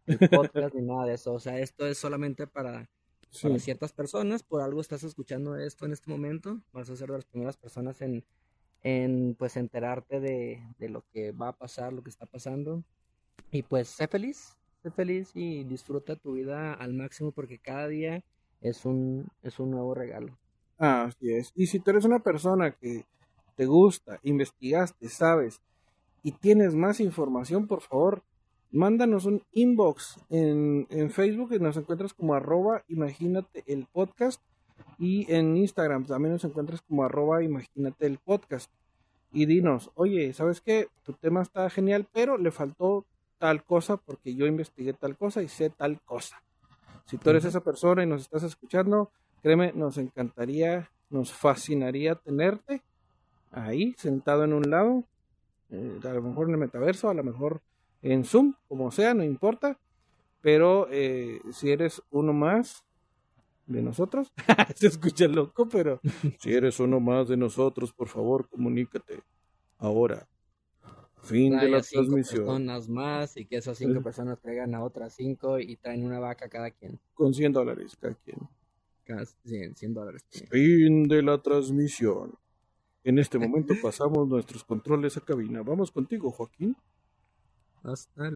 el podcast ni nada de eso. O sea, esto es solamente para para ciertas personas. Por algo estás escuchando esto en este momento. Vas a ser de las primeras personas en, en pues enterarte de, de, lo que va a pasar, lo que está pasando. Y pues sé feliz, sé feliz y disfruta tu vida al máximo porque cada día es un, es un nuevo regalo. Así es. Y si tú eres una persona que te gusta, investigaste, sabes y tienes más información, por favor, mándanos un inbox en, en Facebook y nos encuentras como arroba imagínate el podcast y en Instagram también nos encuentras como arroba imagínate el podcast. y dinos, oye, ¿sabes qué? Tu tema está genial, pero le faltó tal cosa porque yo investigué tal cosa y sé tal cosa. Si tú eres esa persona y nos estás escuchando, créeme, nos encantaría, nos fascinaría tenerte ahí, sentado en un lado, eh, a lo mejor en el metaverso, a lo mejor en Zoom, como sea, no importa. Pero eh, si eres uno más de nosotros, se escucha loco, pero si eres uno más de nosotros, por favor, comunícate. Ahora, fin de la transmisión. personas más y que esas cinco personas traigan a otras cinco y traen una vaca cada quien. Con 100 dólares cada quien. Cada 100, 100 dólares. Fin de la transmisión. En este momento pasamos nuestros controles a cabina. Vamos contigo, Joaquín. Hasta